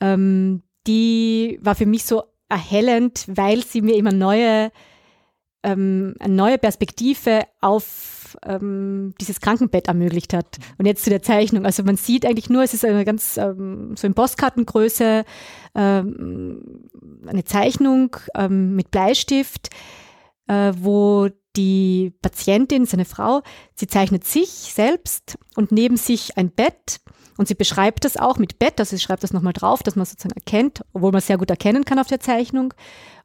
ähm, die war für mich so erhellend, weil sie mir immer neue, ähm, eine neue Perspektive auf ähm, dieses Krankenbett ermöglicht hat. Und jetzt zu der Zeichnung. Also man sieht eigentlich nur, es ist eine ganz ähm, so in Postkartengröße ähm, eine Zeichnung ähm, mit Bleistift, äh, wo die Patientin, seine Frau, sie zeichnet sich selbst und neben sich ein Bett. Und sie beschreibt das auch mit Bett, also sie schreibt das nochmal drauf, dass man sozusagen erkennt, obwohl man sehr gut erkennen kann auf der Zeichnung.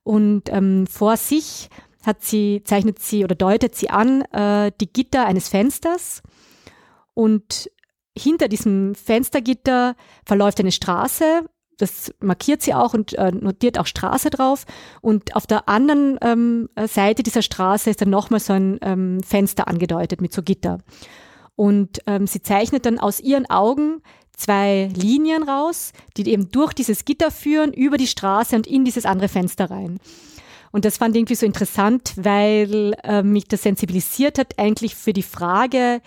Und ähm, vor sich hat sie, zeichnet sie oder deutet sie an äh, die Gitter eines Fensters und hinter diesem Fenstergitter verläuft eine Straße. Das markiert sie auch und äh, notiert auch Straße drauf. Und auf der anderen ähm, Seite dieser Straße ist dann nochmal so ein ähm, Fenster angedeutet mit so Gitter. Und ähm, sie zeichnet dann aus ihren Augen zwei Linien raus, die eben durch dieses Gitter führen, über die Straße und in dieses andere Fenster rein. Und das fand ich irgendwie so interessant, weil äh, mich das sensibilisiert hat eigentlich für die Frage,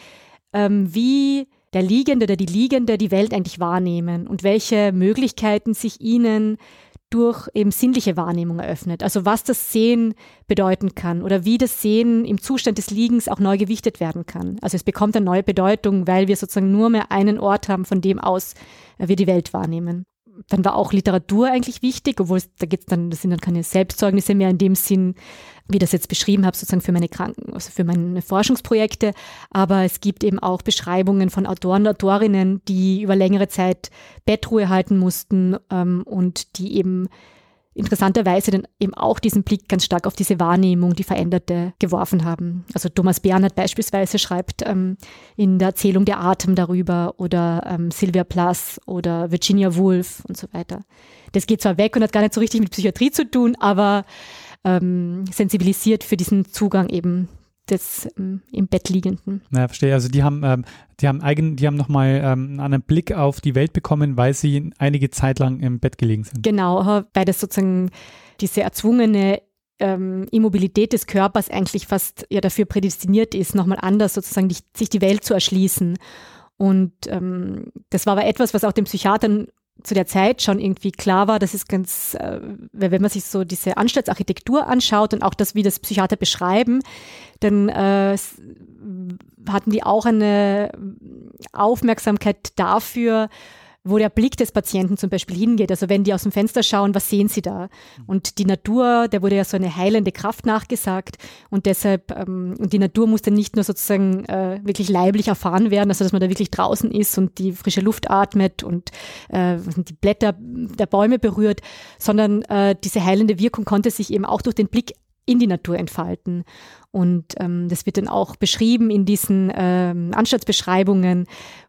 ähm, wie der Liegende oder die Liegende die Welt eigentlich wahrnehmen und welche Möglichkeiten sich ihnen durch eben sinnliche Wahrnehmung eröffnet. Also was das Sehen bedeuten kann oder wie das Sehen im Zustand des Liegens auch neu gewichtet werden kann. Also es bekommt eine neue Bedeutung, weil wir sozusagen nur mehr einen Ort haben, von dem aus wir die Welt wahrnehmen dann war auch Literatur eigentlich wichtig, obwohl es, da geht's dann, das sind dann keine Selbstzeugnisse mehr in dem Sinn, wie das jetzt beschrieben habe, sozusagen für meine Kranken, also für meine Forschungsprojekte. Aber es gibt eben auch Beschreibungen von Autoren und Autorinnen, die über längere Zeit Bettruhe halten mussten ähm, und die eben interessanterweise dann eben auch diesen Blick ganz stark auf diese Wahrnehmung, die veränderte, geworfen haben. Also Thomas Bernhard beispielsweise schreibt ähm, in der Erzählung der Atem darüber oder ähm, Sylvia Plath oder Virginia Woolf und so weiter. Das geht zwar weg und hat gar nicht so richtig mit Psychiatrie zu tun, aber ähm, sensibilisiert für diesen Zugang eben des ähm, im Bett liegenden. Ja, verstehe. Also die haben, ähm, die haben eigen, die haben nochmal ähm, einen Blick auf die Welt bekommen, weil sie einige Zeit lang im Bett gelegen sind. Genau, weil das sozusagen diese erzwungene ähm, Immobilität des Körpers eigentlich fast ja dafür prädestiniert ist, nochmal anders sozusagen die, sich die Welt zu erschließen. Und ähm, das war aber etwas, was auch den Psychiatern zu der Zeit schon irgendwie klar war, das ist ganz, äh, wenn man sich so diese Anstaltsarchitektur anschaut und auch das, wie das Psychiater beschreiben, dann äh, hatten die auch eine Aufmerksamkeit dafür, wo der Blick des Patienten zum Beispiel hingeht. Also wenn die aus dem Fenster schauen, was sehen sie da? Und die Natur, der wurde ja so eine heilende Kraft nachgesagt und deshalb, ähm, und die Natur musste nicht nur sozusagen äh, wirklich leiblich erfahren werden, also dass man da wirklich draußen ist und die frische Luft atmet und äh, die Blätter der Bäume berührt, sondern äh, diese heilende Wirkung konnte sich eben auch durch den Blick in die Natur entfalten. Und ähm, das wird dann auch beschrieben in diesen ähm, Anstaltsbeschreibungen,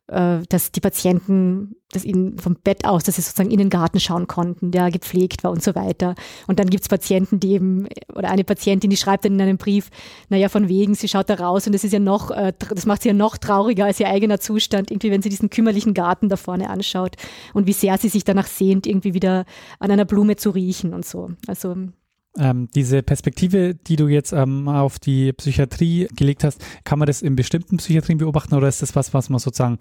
dass die Patienten, dass ihnen vom Bett aus, dass sie sozusagen in den Garten schauen konnten, der gepflegt war und so weiter. Und dann gibt's Patienten, die eben, oder eine Patientin, die schreibt dann in einem Brief, naja, von wegen, sie schaut da raus und das ist ja noch, äh, das macht sie ja noch trauriger als ihr eigener Zustand, irgendwie, wenn sie diesen kümmerlichen Garten da vorne anschaut und wie sehr sie sich danach sehnt, irgendwie wieder an einer Blume zu riechen und so. Also ähm, diese Perspektive, die du jetzt ähm, auf die Psychiatrie gelegt hast, kann man das in bestimmten Psychiatrien beobachten oder ist das was, was man sozusagen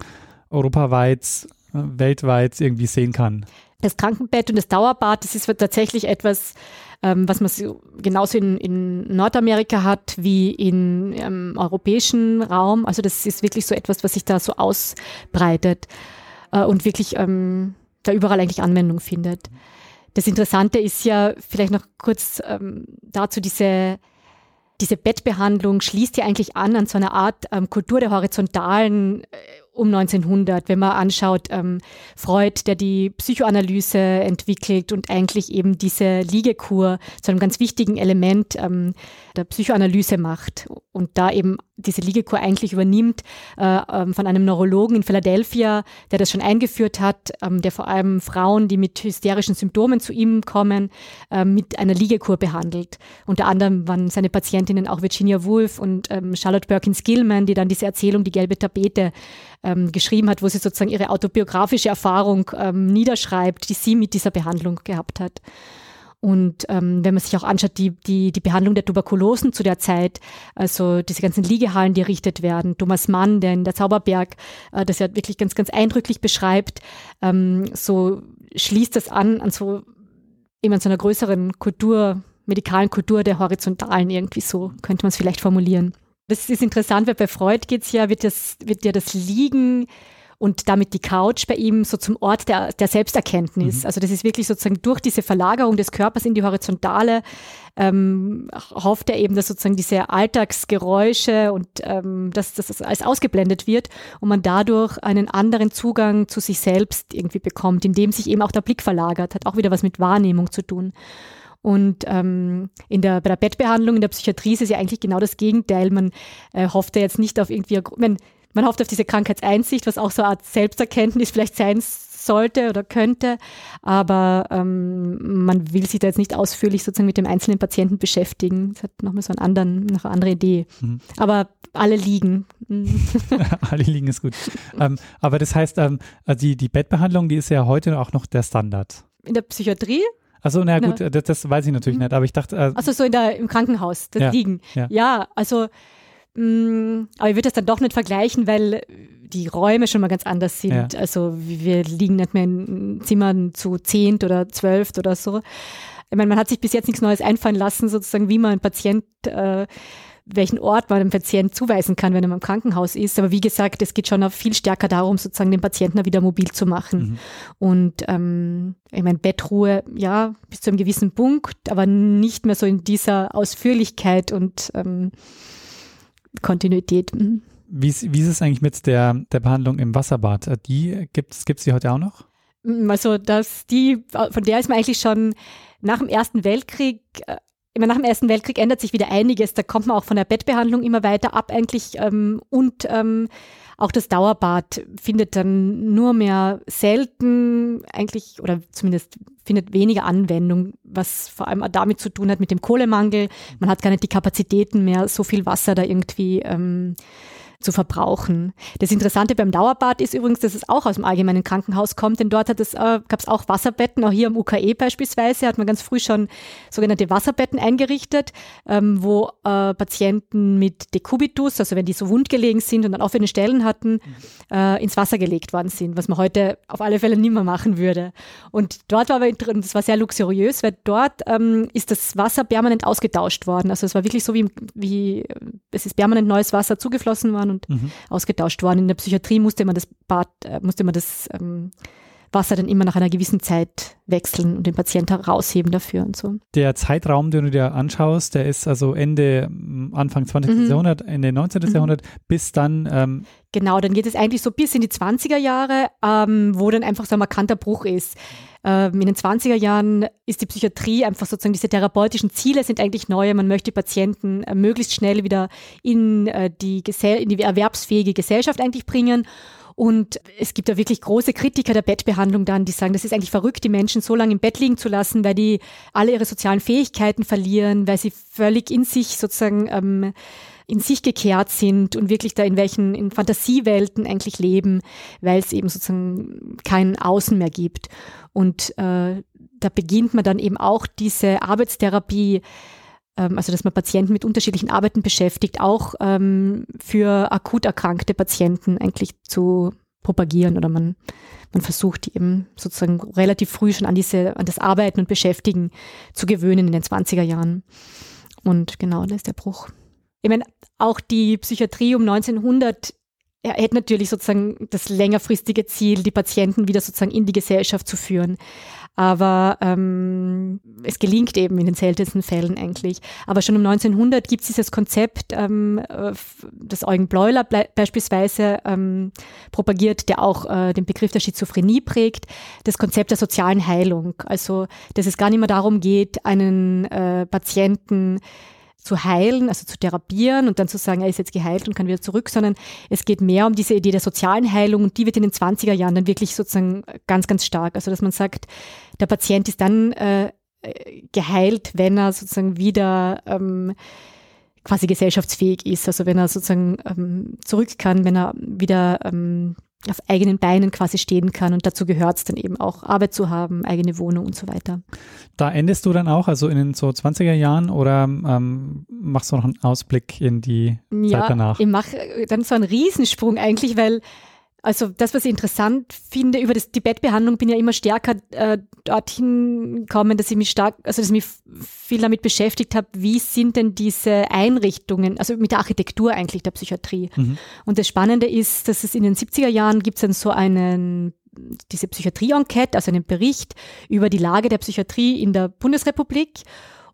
europaweit, äh, weltweit irgendwie sehen kann? Das Krankenbett und das Dauerbad, das ist tatsächlich etwas, ähm, was man so, genauso in, in, Nordamerika hat wie im ähm, europäischen Raum. Also das ist wirklich so etwas, was sich da so ausbreitet äh, und wirklich ähm, da überall eigentlich Anwendung findet. Das Interessante ist ja vielleicht noch kurz ähm, dazu diese diese Bettbehandlung schließt ja eigentlich an an so einer Art ähm, Kultur der horizontalen äh, um 1900, wenn man anschaut, ähm, Freud, der die Psychoanalyse entwickelt und eigentlich eben diese Liegekur zu einem ganz wichtigen Element ähm, der Psychoanalyse macht und da eben diese Liegekur eigentlich übernimmt äh, ähm, von einem Neurologen in Philadelphia, der das schon eingeführt hat, ähm, der vor allem Frauen, die mit hysterischen Symptomen zu ihm kommen, äh, mit einer Liegekur behandelt. Unter anderem waren seine Patientinnen auch Virginia Woolf und ähm, Charlotte Perkins Gilman, die dann diese Erzählung Die gelbe Tapete ähm, geschrieben hat, wo sie sozusagen ihre autobiografische Erfahrung ähm, niederschreibt, die sie mit dieser Behandlung gehabt hat. Und ähm, wenn man sich auch anschaut, die, die, die Behandlung der Tuberkulosen zu der Zeit, also diese ganzen Liegehallen, die errichtet werden, Thomas Mann, der in der Zauberberg äh, das ja wirklich ganz, ganz eindrücklich beschreibt, ähm, so schließt das an an so eben an so einer größeren Kultur, medikalen Kultur der Horizontalen irgendwie so, könnte man es vielleicht formulieren. Das ist interessant, weil bei Freud geht's ja, wird, das, wird ja das Liegen und damit die Couch bei ihm so zum Ort der, der Selbsterkenntnis. Mhm. Also das ist wirklich sozusagen durch diese Verlagerung des Körpers in die Horizontale ähm, hofft er eben, dass sozusagen diese Alltagsgeräusche und ähm, dass, dass das alles ausgeblendet wird und man dadurch einen anderen Zugang zu sich selbst irgendwie bekommt, indem sich eben auch der Blick verlagert, hat auch wieder was mit Wahrnehmung zu tun. Und ähm, in der, bei der Bettbehandlung in der Psychiatrie ist es ja eigentlich genau das Gegenteil. Man äh, hofft ja jetzt nicht auf irgendwie, man, man hofft auf diese Krankheitseinsicht, was auch so eine Art Selbsterkenntnis vielleicht sein sollte oder könnte, aber ähm, man will sich da jetzt nicht ausführlich sozusagen mit dem einzelnen Patienten beschäftigen. Das hat nochmal so einen anderen, noch eine andere Idee. Mhm. Aber alle liegen. alle liegen ist gut. ähm, aber das heißt, ähm, also die, die Bettbehandlung, die ist ja heute auch noch der Standard. In der Psychiatrie? Also na gut, das, das, weiß ich natürlich mhm. nicht, aber ich dachte. Äh, also so in der, im Krankenhaus, das ja, Liegen. Ja, ja also Mm, aber ich würde das dann doch nicht vergleichen, weil die Räume schon mal ganz anders sind. Ja. Also wir liegen nicht mehr in Zimmern zu zehnt oder zwölft oder so. Ich meine, man hat sich bis jetzt nichts Neues einfallen lassen, sozusagen, wie man einen Patient, äh, welchen Ort man einem Patient zuweisen kann, wenn er im Krankenhaus ist. Aber wie gesagt, es geht schon auch viel stärker darum, sozusagen den Patienten wieder mobil zu machen. Mhm. Und ähm, ich meine, Bettruhe, ja, bis zu einem gewissen Punkt, aber nicht mehr so in dieser Ausführlichkeit und ähm, Kontinuität. Mhm. Wie, ist, wie ist es eigentlich mit der, der Behandlung im Wasserbad? Äh, die gibt es die heute auch noch? Also, dass die, von der ist man eigentlich schon nach dem Ersten Weltkrieg, immer nach dem Ersten Weltkrieg ändert sich wieder einiges. Da kommt man auch von der Bettbehandlung immer weiter ab eigentlich ähm, und ähm, auch das Dauerbad findet dann nur mehr selten eigentlich oder zumindest findet weniger Anwendung, was vor allem damit zu tun hat mit dem Kohlemangel. Man hat gar nicht die Kapazitäten mehr, so viel Wasser da irgendwie ähm, zu verbrauchen. Das Interessante beim Dauerbad ist übrigens, dass es auch aus dem allgemeinen Krankenhaus kommt, denn dort hat es, äh, gab es auch Wasserbetten, auch hier am UKE beispielsweise hat man ganz früh schon sogenannte Wasserbetten eingerichtet, ähm, wo äh, Patienten mit Dekubitus, also wenn die so wundgelegen sind und dann offene Stellen hatten, äh, ins Wasser gelegt worden sind, was man heute auf alle Fälle nicht mehr machen würde. Und dort war aber, das war sehr luxuriös, weil dort ähm, ist das Wasser permanent ausgetauscht worden. Also es war wirklich so wie, wie es ist permanent neues Wasser zugeflossen worden und mhm. ausgetauscht worden. In der Psychiatrie musste man das Bad, äh, musste man das ähm, Wasser dann immer nach einer gewissen Zeit wechseln und den Patienten rausheben dafür und so. Der Zeitraum, den du dir anschaust, der ist also Ende, Anfang 20. Mhm. Jahrhundert, Ende 19. Mhm. Jahrhundert, bis dann. Ähm genau, dann geht es eigentlich so bis in die 20er Jahre, ähm, wo dann einfach so ein markanter Bruch ist. Ähm, in den 20er Jahren ist die Psychiatrie einfach sozusagen, diese therapeutischen Ziele sind eigentlich neue. Man möchte Patienten äh, möglichst schnell wieder in, äh, die, in die erwerbsfähige Gesellschaft eigentlich bringen. Und es gibt da wirklich große Kritiker der Bettbehandlung dann, die sagen, das ist eigentlich verrückt, die Menschen so lange im Bett liegen zu lassen, weil die alle ihre sozialen Fähigkeiten verlieren, weil sie völlig in sich sozusagen ähm, in sich gekehrt sind und wirklich da in welchen in Fantasiewelten eigentlich leben, weil es eben sozusagen kein Außen mehr gibt. Und äh, da beginnt man dann eben auch diese Arbeitstherapie, ähm, also dass man Patienten mit unterschiedlichen Arbeiten beschäftigt, auch ähm, für akut erkrankte Patienten eigentlich zu propagieren oder man, man versucht eben sozusagen relativ früh schon an diese, an das Arbeiten und Beschäftigen zu gewöhnen in den 20er Jahren. Und genau, da ist der Bruch. Ich meine, auch die Psychiatrie um 1900 er hätte natürlich sozusagen das längerfristige Ziel, die Patienten wieder sozusagen in die Gesellschaft zu führen. Aber ähm, es gelingt eben in den seltensten Fällen eigentlich. Aber schon um 1900 gibt es dieses Konzept, ähm, äh, das Eugen Bleuler beispielsweise ähm, propagiert, der auch äh, den Begriff der Schizophrenie prägt, das Konzept der sozialen Heilung. Also, dass es gar nicht mehr darum geht, einen äh, Patienten zu heilen, also zu therapieren und dann zu sagen, er ist jetzt geheilt und kann wieder zurück, sondern es geht mehr um diese Idee der sozialen Heilung und die wird in den 20er Jahren dann wirklich sozusagen ganz, ganz stark. Also dass man sagt, der Patient ist dann äh, geheilt, wenn er sozusagen wieder ähm, quasi gesellschaftsfähig ist, also wenn er sozusagen ähm, zurück kann, wenn er wieder ähm, auf eigenen Beinen quasi stehen kann. Und dazu gehört es dann eben auch, Arbeit zu haben, eigene Wohnung und so weiter. Da endest du dann auch, also in den so 20er Jahren oder ähm, machst du noch einen Ausblick in die ja, Zeit danach? Ich mache dann so einen Riesensprung eigentlich, weil also das, was ich interessant finde über das, die Bettbehandlung, bin ja immer stärker äh, dorthin gekommen, dass ich mich stark, also dass ich mich viel damit beschäftigt habe, wie sind denn diese Einrichtungen, also mit der Architektur eigentlich der Psychiatrie. Mhm. Und das Spannende ist, dass es in den 70er Jahren gibt es dann so einen diese Psychiatrie-Enquete, also einen Bericht über die Lage der Psychiatrie in der Bundesrepublik.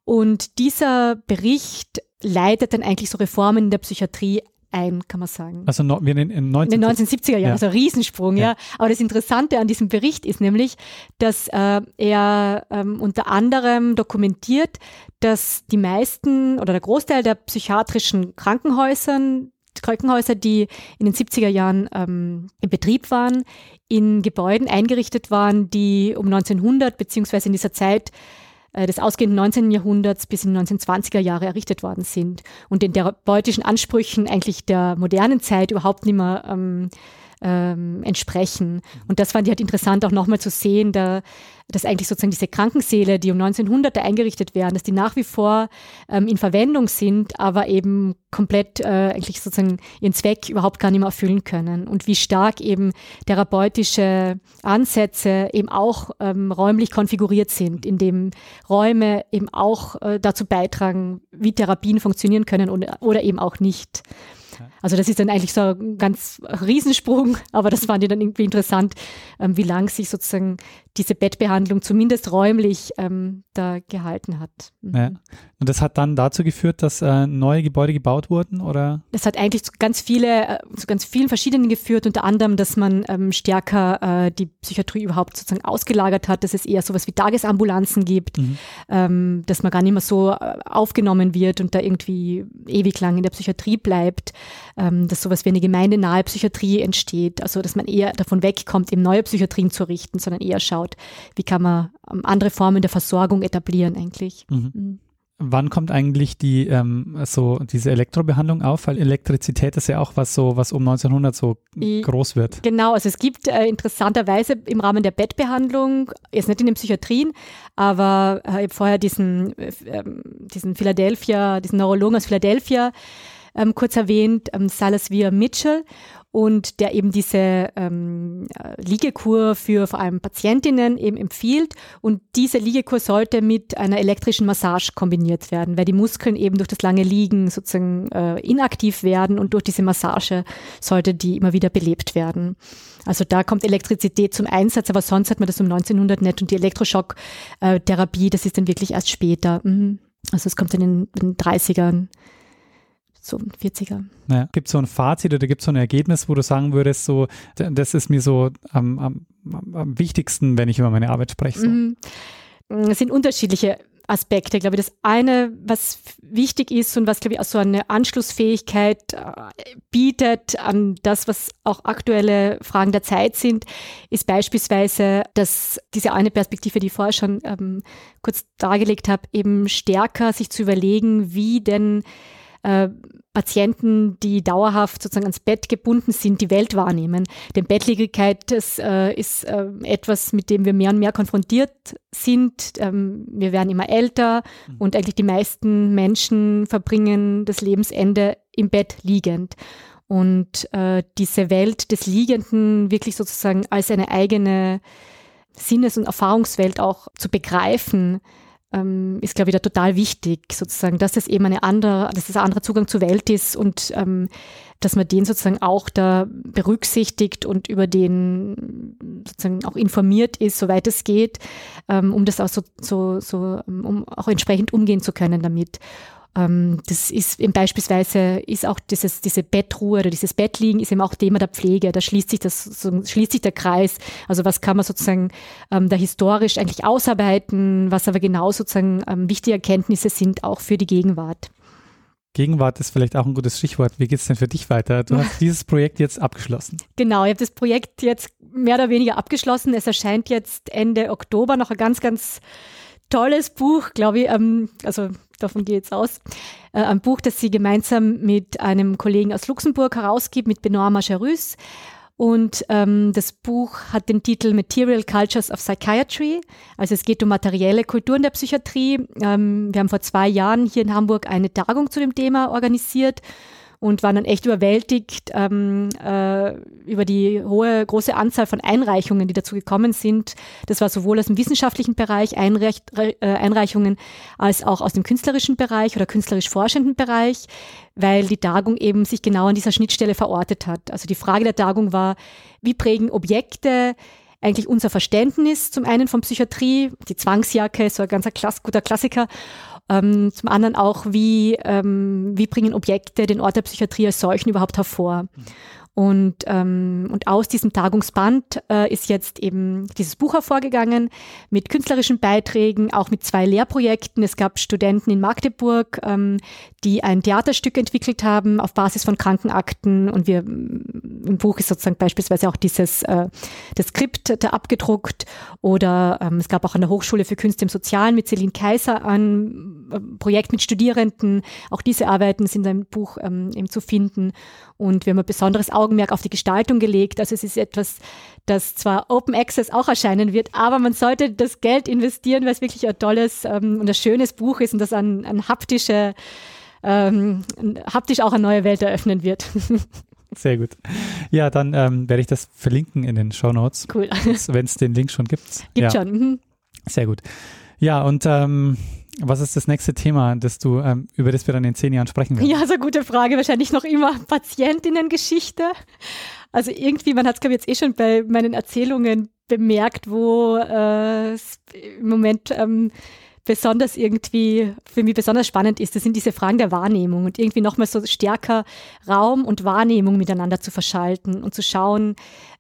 Und dieser Bericht leitet dann eigentlich so Reformen in der Psychiatrie ein, kann man sagen. Also no, wir in, in, 19... in den 1970er Jahren, ja. also ein Riesensprung, ja. ja. Aber das Interessante an diesem Bericht ist nämlich, dass äh, er ähm, unter anderem dokumentiert, dass die meisten oder der Großteil der psychiatrischen Krankenhäusern, Krankenhäuser, die in den 70er Jahren ähm, in Betrieb waren, in Gebäuden eingerichtet waren, die um 1900 beziehungsweise in dieser Zeit des ausgehenden 19. Jahrhunderts bis in die 1920er Jahre errichtet worden sind und den therapeutischen Ansprüchen eigentlich der modernen Zeit überhaupt nicht mehr ähm, ähm, entsprechen. Und das fand ich halt interessant auch nochmal zu sehen, da, dass eigentlich sozusagen diese Krankensäle, die um 1900 eingerichtet werden, dass die nach wie vor ähm, in Verwendung sind, aber eben komplett äh, eigentlich sozusagen ihren Zweck überhaupt gar nicht mehr erfüllen können. Und wie stark eben therapeutische Ansätze eben auch ähm, räumlich konfiguriert sind, indem Räume eben auch äh, dazu beitragen, wie Therapien funktionieren können oder, oder eben auch nicht. Also das ist dann eigentlich so ein ganz Riesensprung, aber das fand ich dann irgendwie interessant, ähm, wie lang sich sozusagen diese Bettbehandlung zumindest räumlich ähm, da gehalten hat. Mhm. Ja. Und das hat dann dazu geführt, dass äh, neue Gebäude gebaut wurden, oder? Das hat eigentlich zu ganz viele, äh, zu ganz vielen verschiedenen geführt, unter anderem, dass man ähm, stärker äh, die Psychiatrie überhaupt sozusagen ausgelagert hat, dass es eher sowas wie Tagesambulanzen gibt, mhm. ähm, dass man gar nicht mehr so äh, aufgenommen wird und da irgendwie ewig lang in der Psychiatrie bleibt, ähm, dass sowas wie eine gemeindenahe Psychiatrie entsteht, also dass man eher davon wegkommt, eben neue Psychiatrien zu richten, sondern eher schaut, wie kann man ähm, andere Formen der Versorgung etablieren eigentlich. Mhm. Mhm. Wann kommt eigentlich die ähm, so diese Elektrobehandlung auf? Weil Elektrizität ist ja auch was so, was um 1900 so I, groß wird. Genau, also es gibt äh, interessanterweise im Rahmen der Bettbehandlung, jetzt nicht in den Psychiatrien, aber äh, ich habe vorher diesen, äh, ähm, diesen Philadelphia, diesen Neurologen aus Philadelphia ähm, kurz erwähnt, ähm, Salasvia Mitchell und der eben diese ähm, Liegekur für vor allem Patientinnen eben empfiehlt. Und diese Liegekur sollte mit einer elektrischen Massage kombiniert werden, weil die Muskeln eben durch das lange Liegen sozusagen äh, inaktiv werden und durch diese Massage sollte die immer wieder belebt werden. Also da kommt Elektrizität zum Einsatz, aber sonst hat man das um 1900 nicht und die Elektroschock-Therapie, das ist dann wirklich erst später. Mhm. Also es kommt in den, in den 30ern so 40er. Naja. Gibt es so ein Fazit oder gibt es so ein Ergebnis, wo du sagen würdest, so, das ist mir so am, am, am wichtigsten, wenn ich über meine Arbeit spreche? So. Mhm. Es sind unterschiedliche Aspekte. Ich glaube, das eine, was wichtig ist und was, glaube ich, auch so eine Anschlussfähigkeit äh, bietet an das, was auch aktuelle Fragen der Zeit sind, ist beispielsweise, dass diese eine Perspektive, die ich vorher schon ähm, kurz dargelegt habe, eben stärker sich zu überlegen, wie denn äh, Patienten, die dauerhaft sozusagen ans Bett gebunden sind, die Welt wahrnehmen. Denn Bettlägerigkeit das, äh, ist äh, etwas, mit dem wir mehr und mehr konfrontiert sind. Ähm, wir werden immer älter mhm. und eigentlich die meisten Menschen verbringen das Lebensende im Bett liegend. Und äh, diese Welt des Liegenden wirklich sozusagen als eine eigene Sinnes- und Erfahrungswelt auch zu begreifen, ähm, ist, glaube ich, da total wichtig, sozusagen, dass es eben eine andere, dass es ein anderer Zugang zur Welt ist und ähm, dass man den sozusagen auch da berücksichtigt und über den sozusagen auch informiert ist, soweit es geht, ähm, um das auch so, so, so, um auch entsprechend umgehen zu können damit. Ähm, das ist eben beispielsweise ist auch dieses, diese Bettruhe oder dieses Bettliegen ist eben auch Thema der Pflege. Da schließt sich das, so, schließt sich der Kreis. Also was kann man sozusagen ähm, da historisch eigentlich ausarbeiten, was aber genau sozusagen ähm, wichtige Erkenntnisse sind auch für die Gegenwart. Gegenwart ist vielleicht auch ein gutes Stichwort. Wie geht es denn für dich weiter? Du hast dieses Projekt jetzt abgeschlossen. Genau, ich habe das Projekt jetzt mehr oder weniger abgeschlossen. Es erscheint jetzt Ende Oktober noch ein ganz, ganz tolles Buch, glaube ich. Ähm, also davon gehe ich jetzt aus, äh, ein Buch, das sie gemeinsam mit einem Kollegen aus Luxemburg herausgibt, mit Benoit Macherus. Und ähm, das Buch hat den Titel Material Cultures of Psychiatry. Also es geht um materielle Kulturen der Psychiatrie. Ähm, wir haben vor zwei Jahren hier in Hamburg eine Tagung zu dem Thema organisiert und waren dann echt überwältigt ähm, äh, über die hohe, große Anzahl von Einreichungen, die dazu gekommen sind. Das war sowohl aus dem wissenschaftlichen Bereich Einreich, äh, Einreichungen als auch aus dem künstlerischen Bereich oder künstlerisch forschenden Bereich, weil die Tagung eben sich genau an dieser Schnittstelle verortet hat. Also die Frage der Tagung war, wie prägen Objekte eigentlich unser Verständnis zum einen von Psychiatrie, die Zwangsjacke, so ein ganz Klass guter Klassiker, ähm, zum anderen auch, wie, ähm, wie bringen Objekte den Ort der Psychiatrie als solchen überhaupt hervor. Und, ähm, und aus diesem Tagungsband äh, ist jetzt eben dieses Buch hervorgegangen mit künstlerischen Beiträgen, auch mit zwei Lehrprojekten. Es gab Studenten in Magdeburg, ähm, die ein Theaterstück entwickelt haben auf Basis von Krankenakten. Und wir im Buch ist sozusagen beispielsweise auch dieses äh, das Skript da abgedruckt. Oder ähm, es gab auch an der Hochschule für Künste im Sozialen mit Celine Kaiser ein äh, Projekt mit Studierenden. Auch diese Arbeiten sind im Buch ähm, eben zu finden. Und wir haben ein besonderes Augenmerk auf die Gestaltung gelegt. Also es ist etwas, das zwar Open Access auch erscheinen wird, aber man sollte das Geld investieren, weil es wirklich ein tolles ähm, und ein schönes Buch ist und das an, an haptische, ähm, haptisch auch eine neue Welt eröffnen wird. Sehr gut. Ja, dann ähm, werde ich das verlinken in den Show Notes. Cool. Wenn es den Link schon gibt. Gibt ja. schon. Mhm. Sehr gut. Ja, und ähm, was ist das nächste Thema, das du, ähm, über das wir dann in zehn Jahren sprechen werden? Ja, so gute Frage. Wahrscheinlich noch immer Patientinnengeschichte. Also irgendwie, man hat es, glaube ich, jetzt eh schon bei meinen Erzählungen bemerkt, wo äh, im Moment ähm, besonders irgendwie für mich besonders spannend ist, das sind diese Fragen der Wahrnehmung und irgendwie nochmal so stärker Raum und Wahrnehmung miteinander zu verschalten und zu schauen,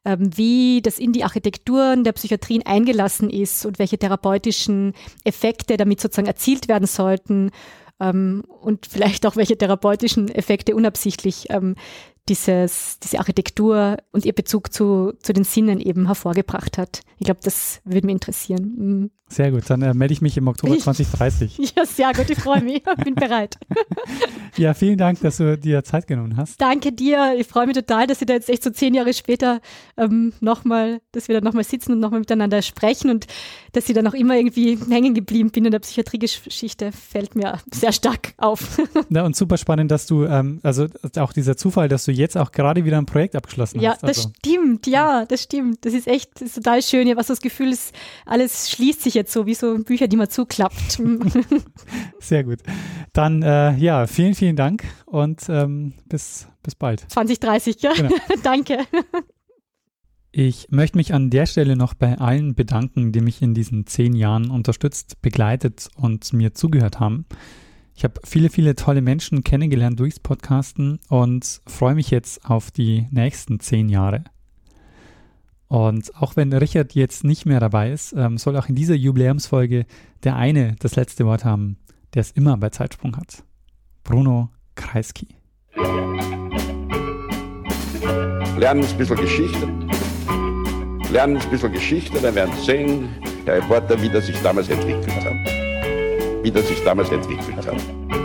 ähm, wie das in die Architekturen der Psychiatrien eingelassen ist und welche therapeutischen Effekte damit sozusagen erzielt werden sollten ähm, und vielleicht auch welche therapeutischen Effekte unabsichtlich ähm, dieses, diese Architektur und ihr Bezug zu, zu den Sinnen eben hervorgebracht hat. Ich glaube, das würde mich interessieren. Mhm. Sehr gut, dann äh, melde ich mich im Oktober 2030. ja, sehr gut, ich freue mich, bin bereit. ja, vielen Dank, dass du dir Zeit genommen hast. Danke dir, ich freue mich total, dass wir da jetzt echt so zehn Jahre später ähm, nochmal, dass wir da nochmal sitzen und nochmal miteinander sprechen und dass ich da noch immer irgendwie hängen geblieben bin in der Psychiatriegeschichte, fällt mir sehr stark auf. Na, und super spannend, dass du, ähm, also auch dieser Zufall, dass du jetzt auch gerade wieder ein Projekt abgeschlossen ja, hast. Ja, also. das stimmt, ja, das stimmt. Das ist echt das ist total schön. Ich habe so das Gefühl, es, alles schließt sich jetzt so, wie so Bücher, die man zuklappt. Sehr gut. Dann, äh, ja, vielen, vielen Dank und ähm, bis, bis bald. 2030, ja. Genau. Danke. Ich möchte mich an der Stelle noch bei allen bedanken, die mich in diesen zehn Jahren unterstützt, begleitet und mir zugehört haben. Ich habe viele, viele tolle Menschen kennengelernt durchs Podcasten und freue mich jetzt auf die nächsten zehn Jahre. Und auch wenn Richard jetzt nicht mehr dabei ist, ähm, soll auch in dieser Jubiläumsfolge der eine das letzte Wort haben, der es immer bei Zeitsprung hat. Bruno Kreisky. Lernen ein bisschen Geschichte. Lernen ein bisschen Geschichte, dann werden Sie sehen, der Reporter, wie das sich damals entwickelt hat wie das sich damals entwickelt hat.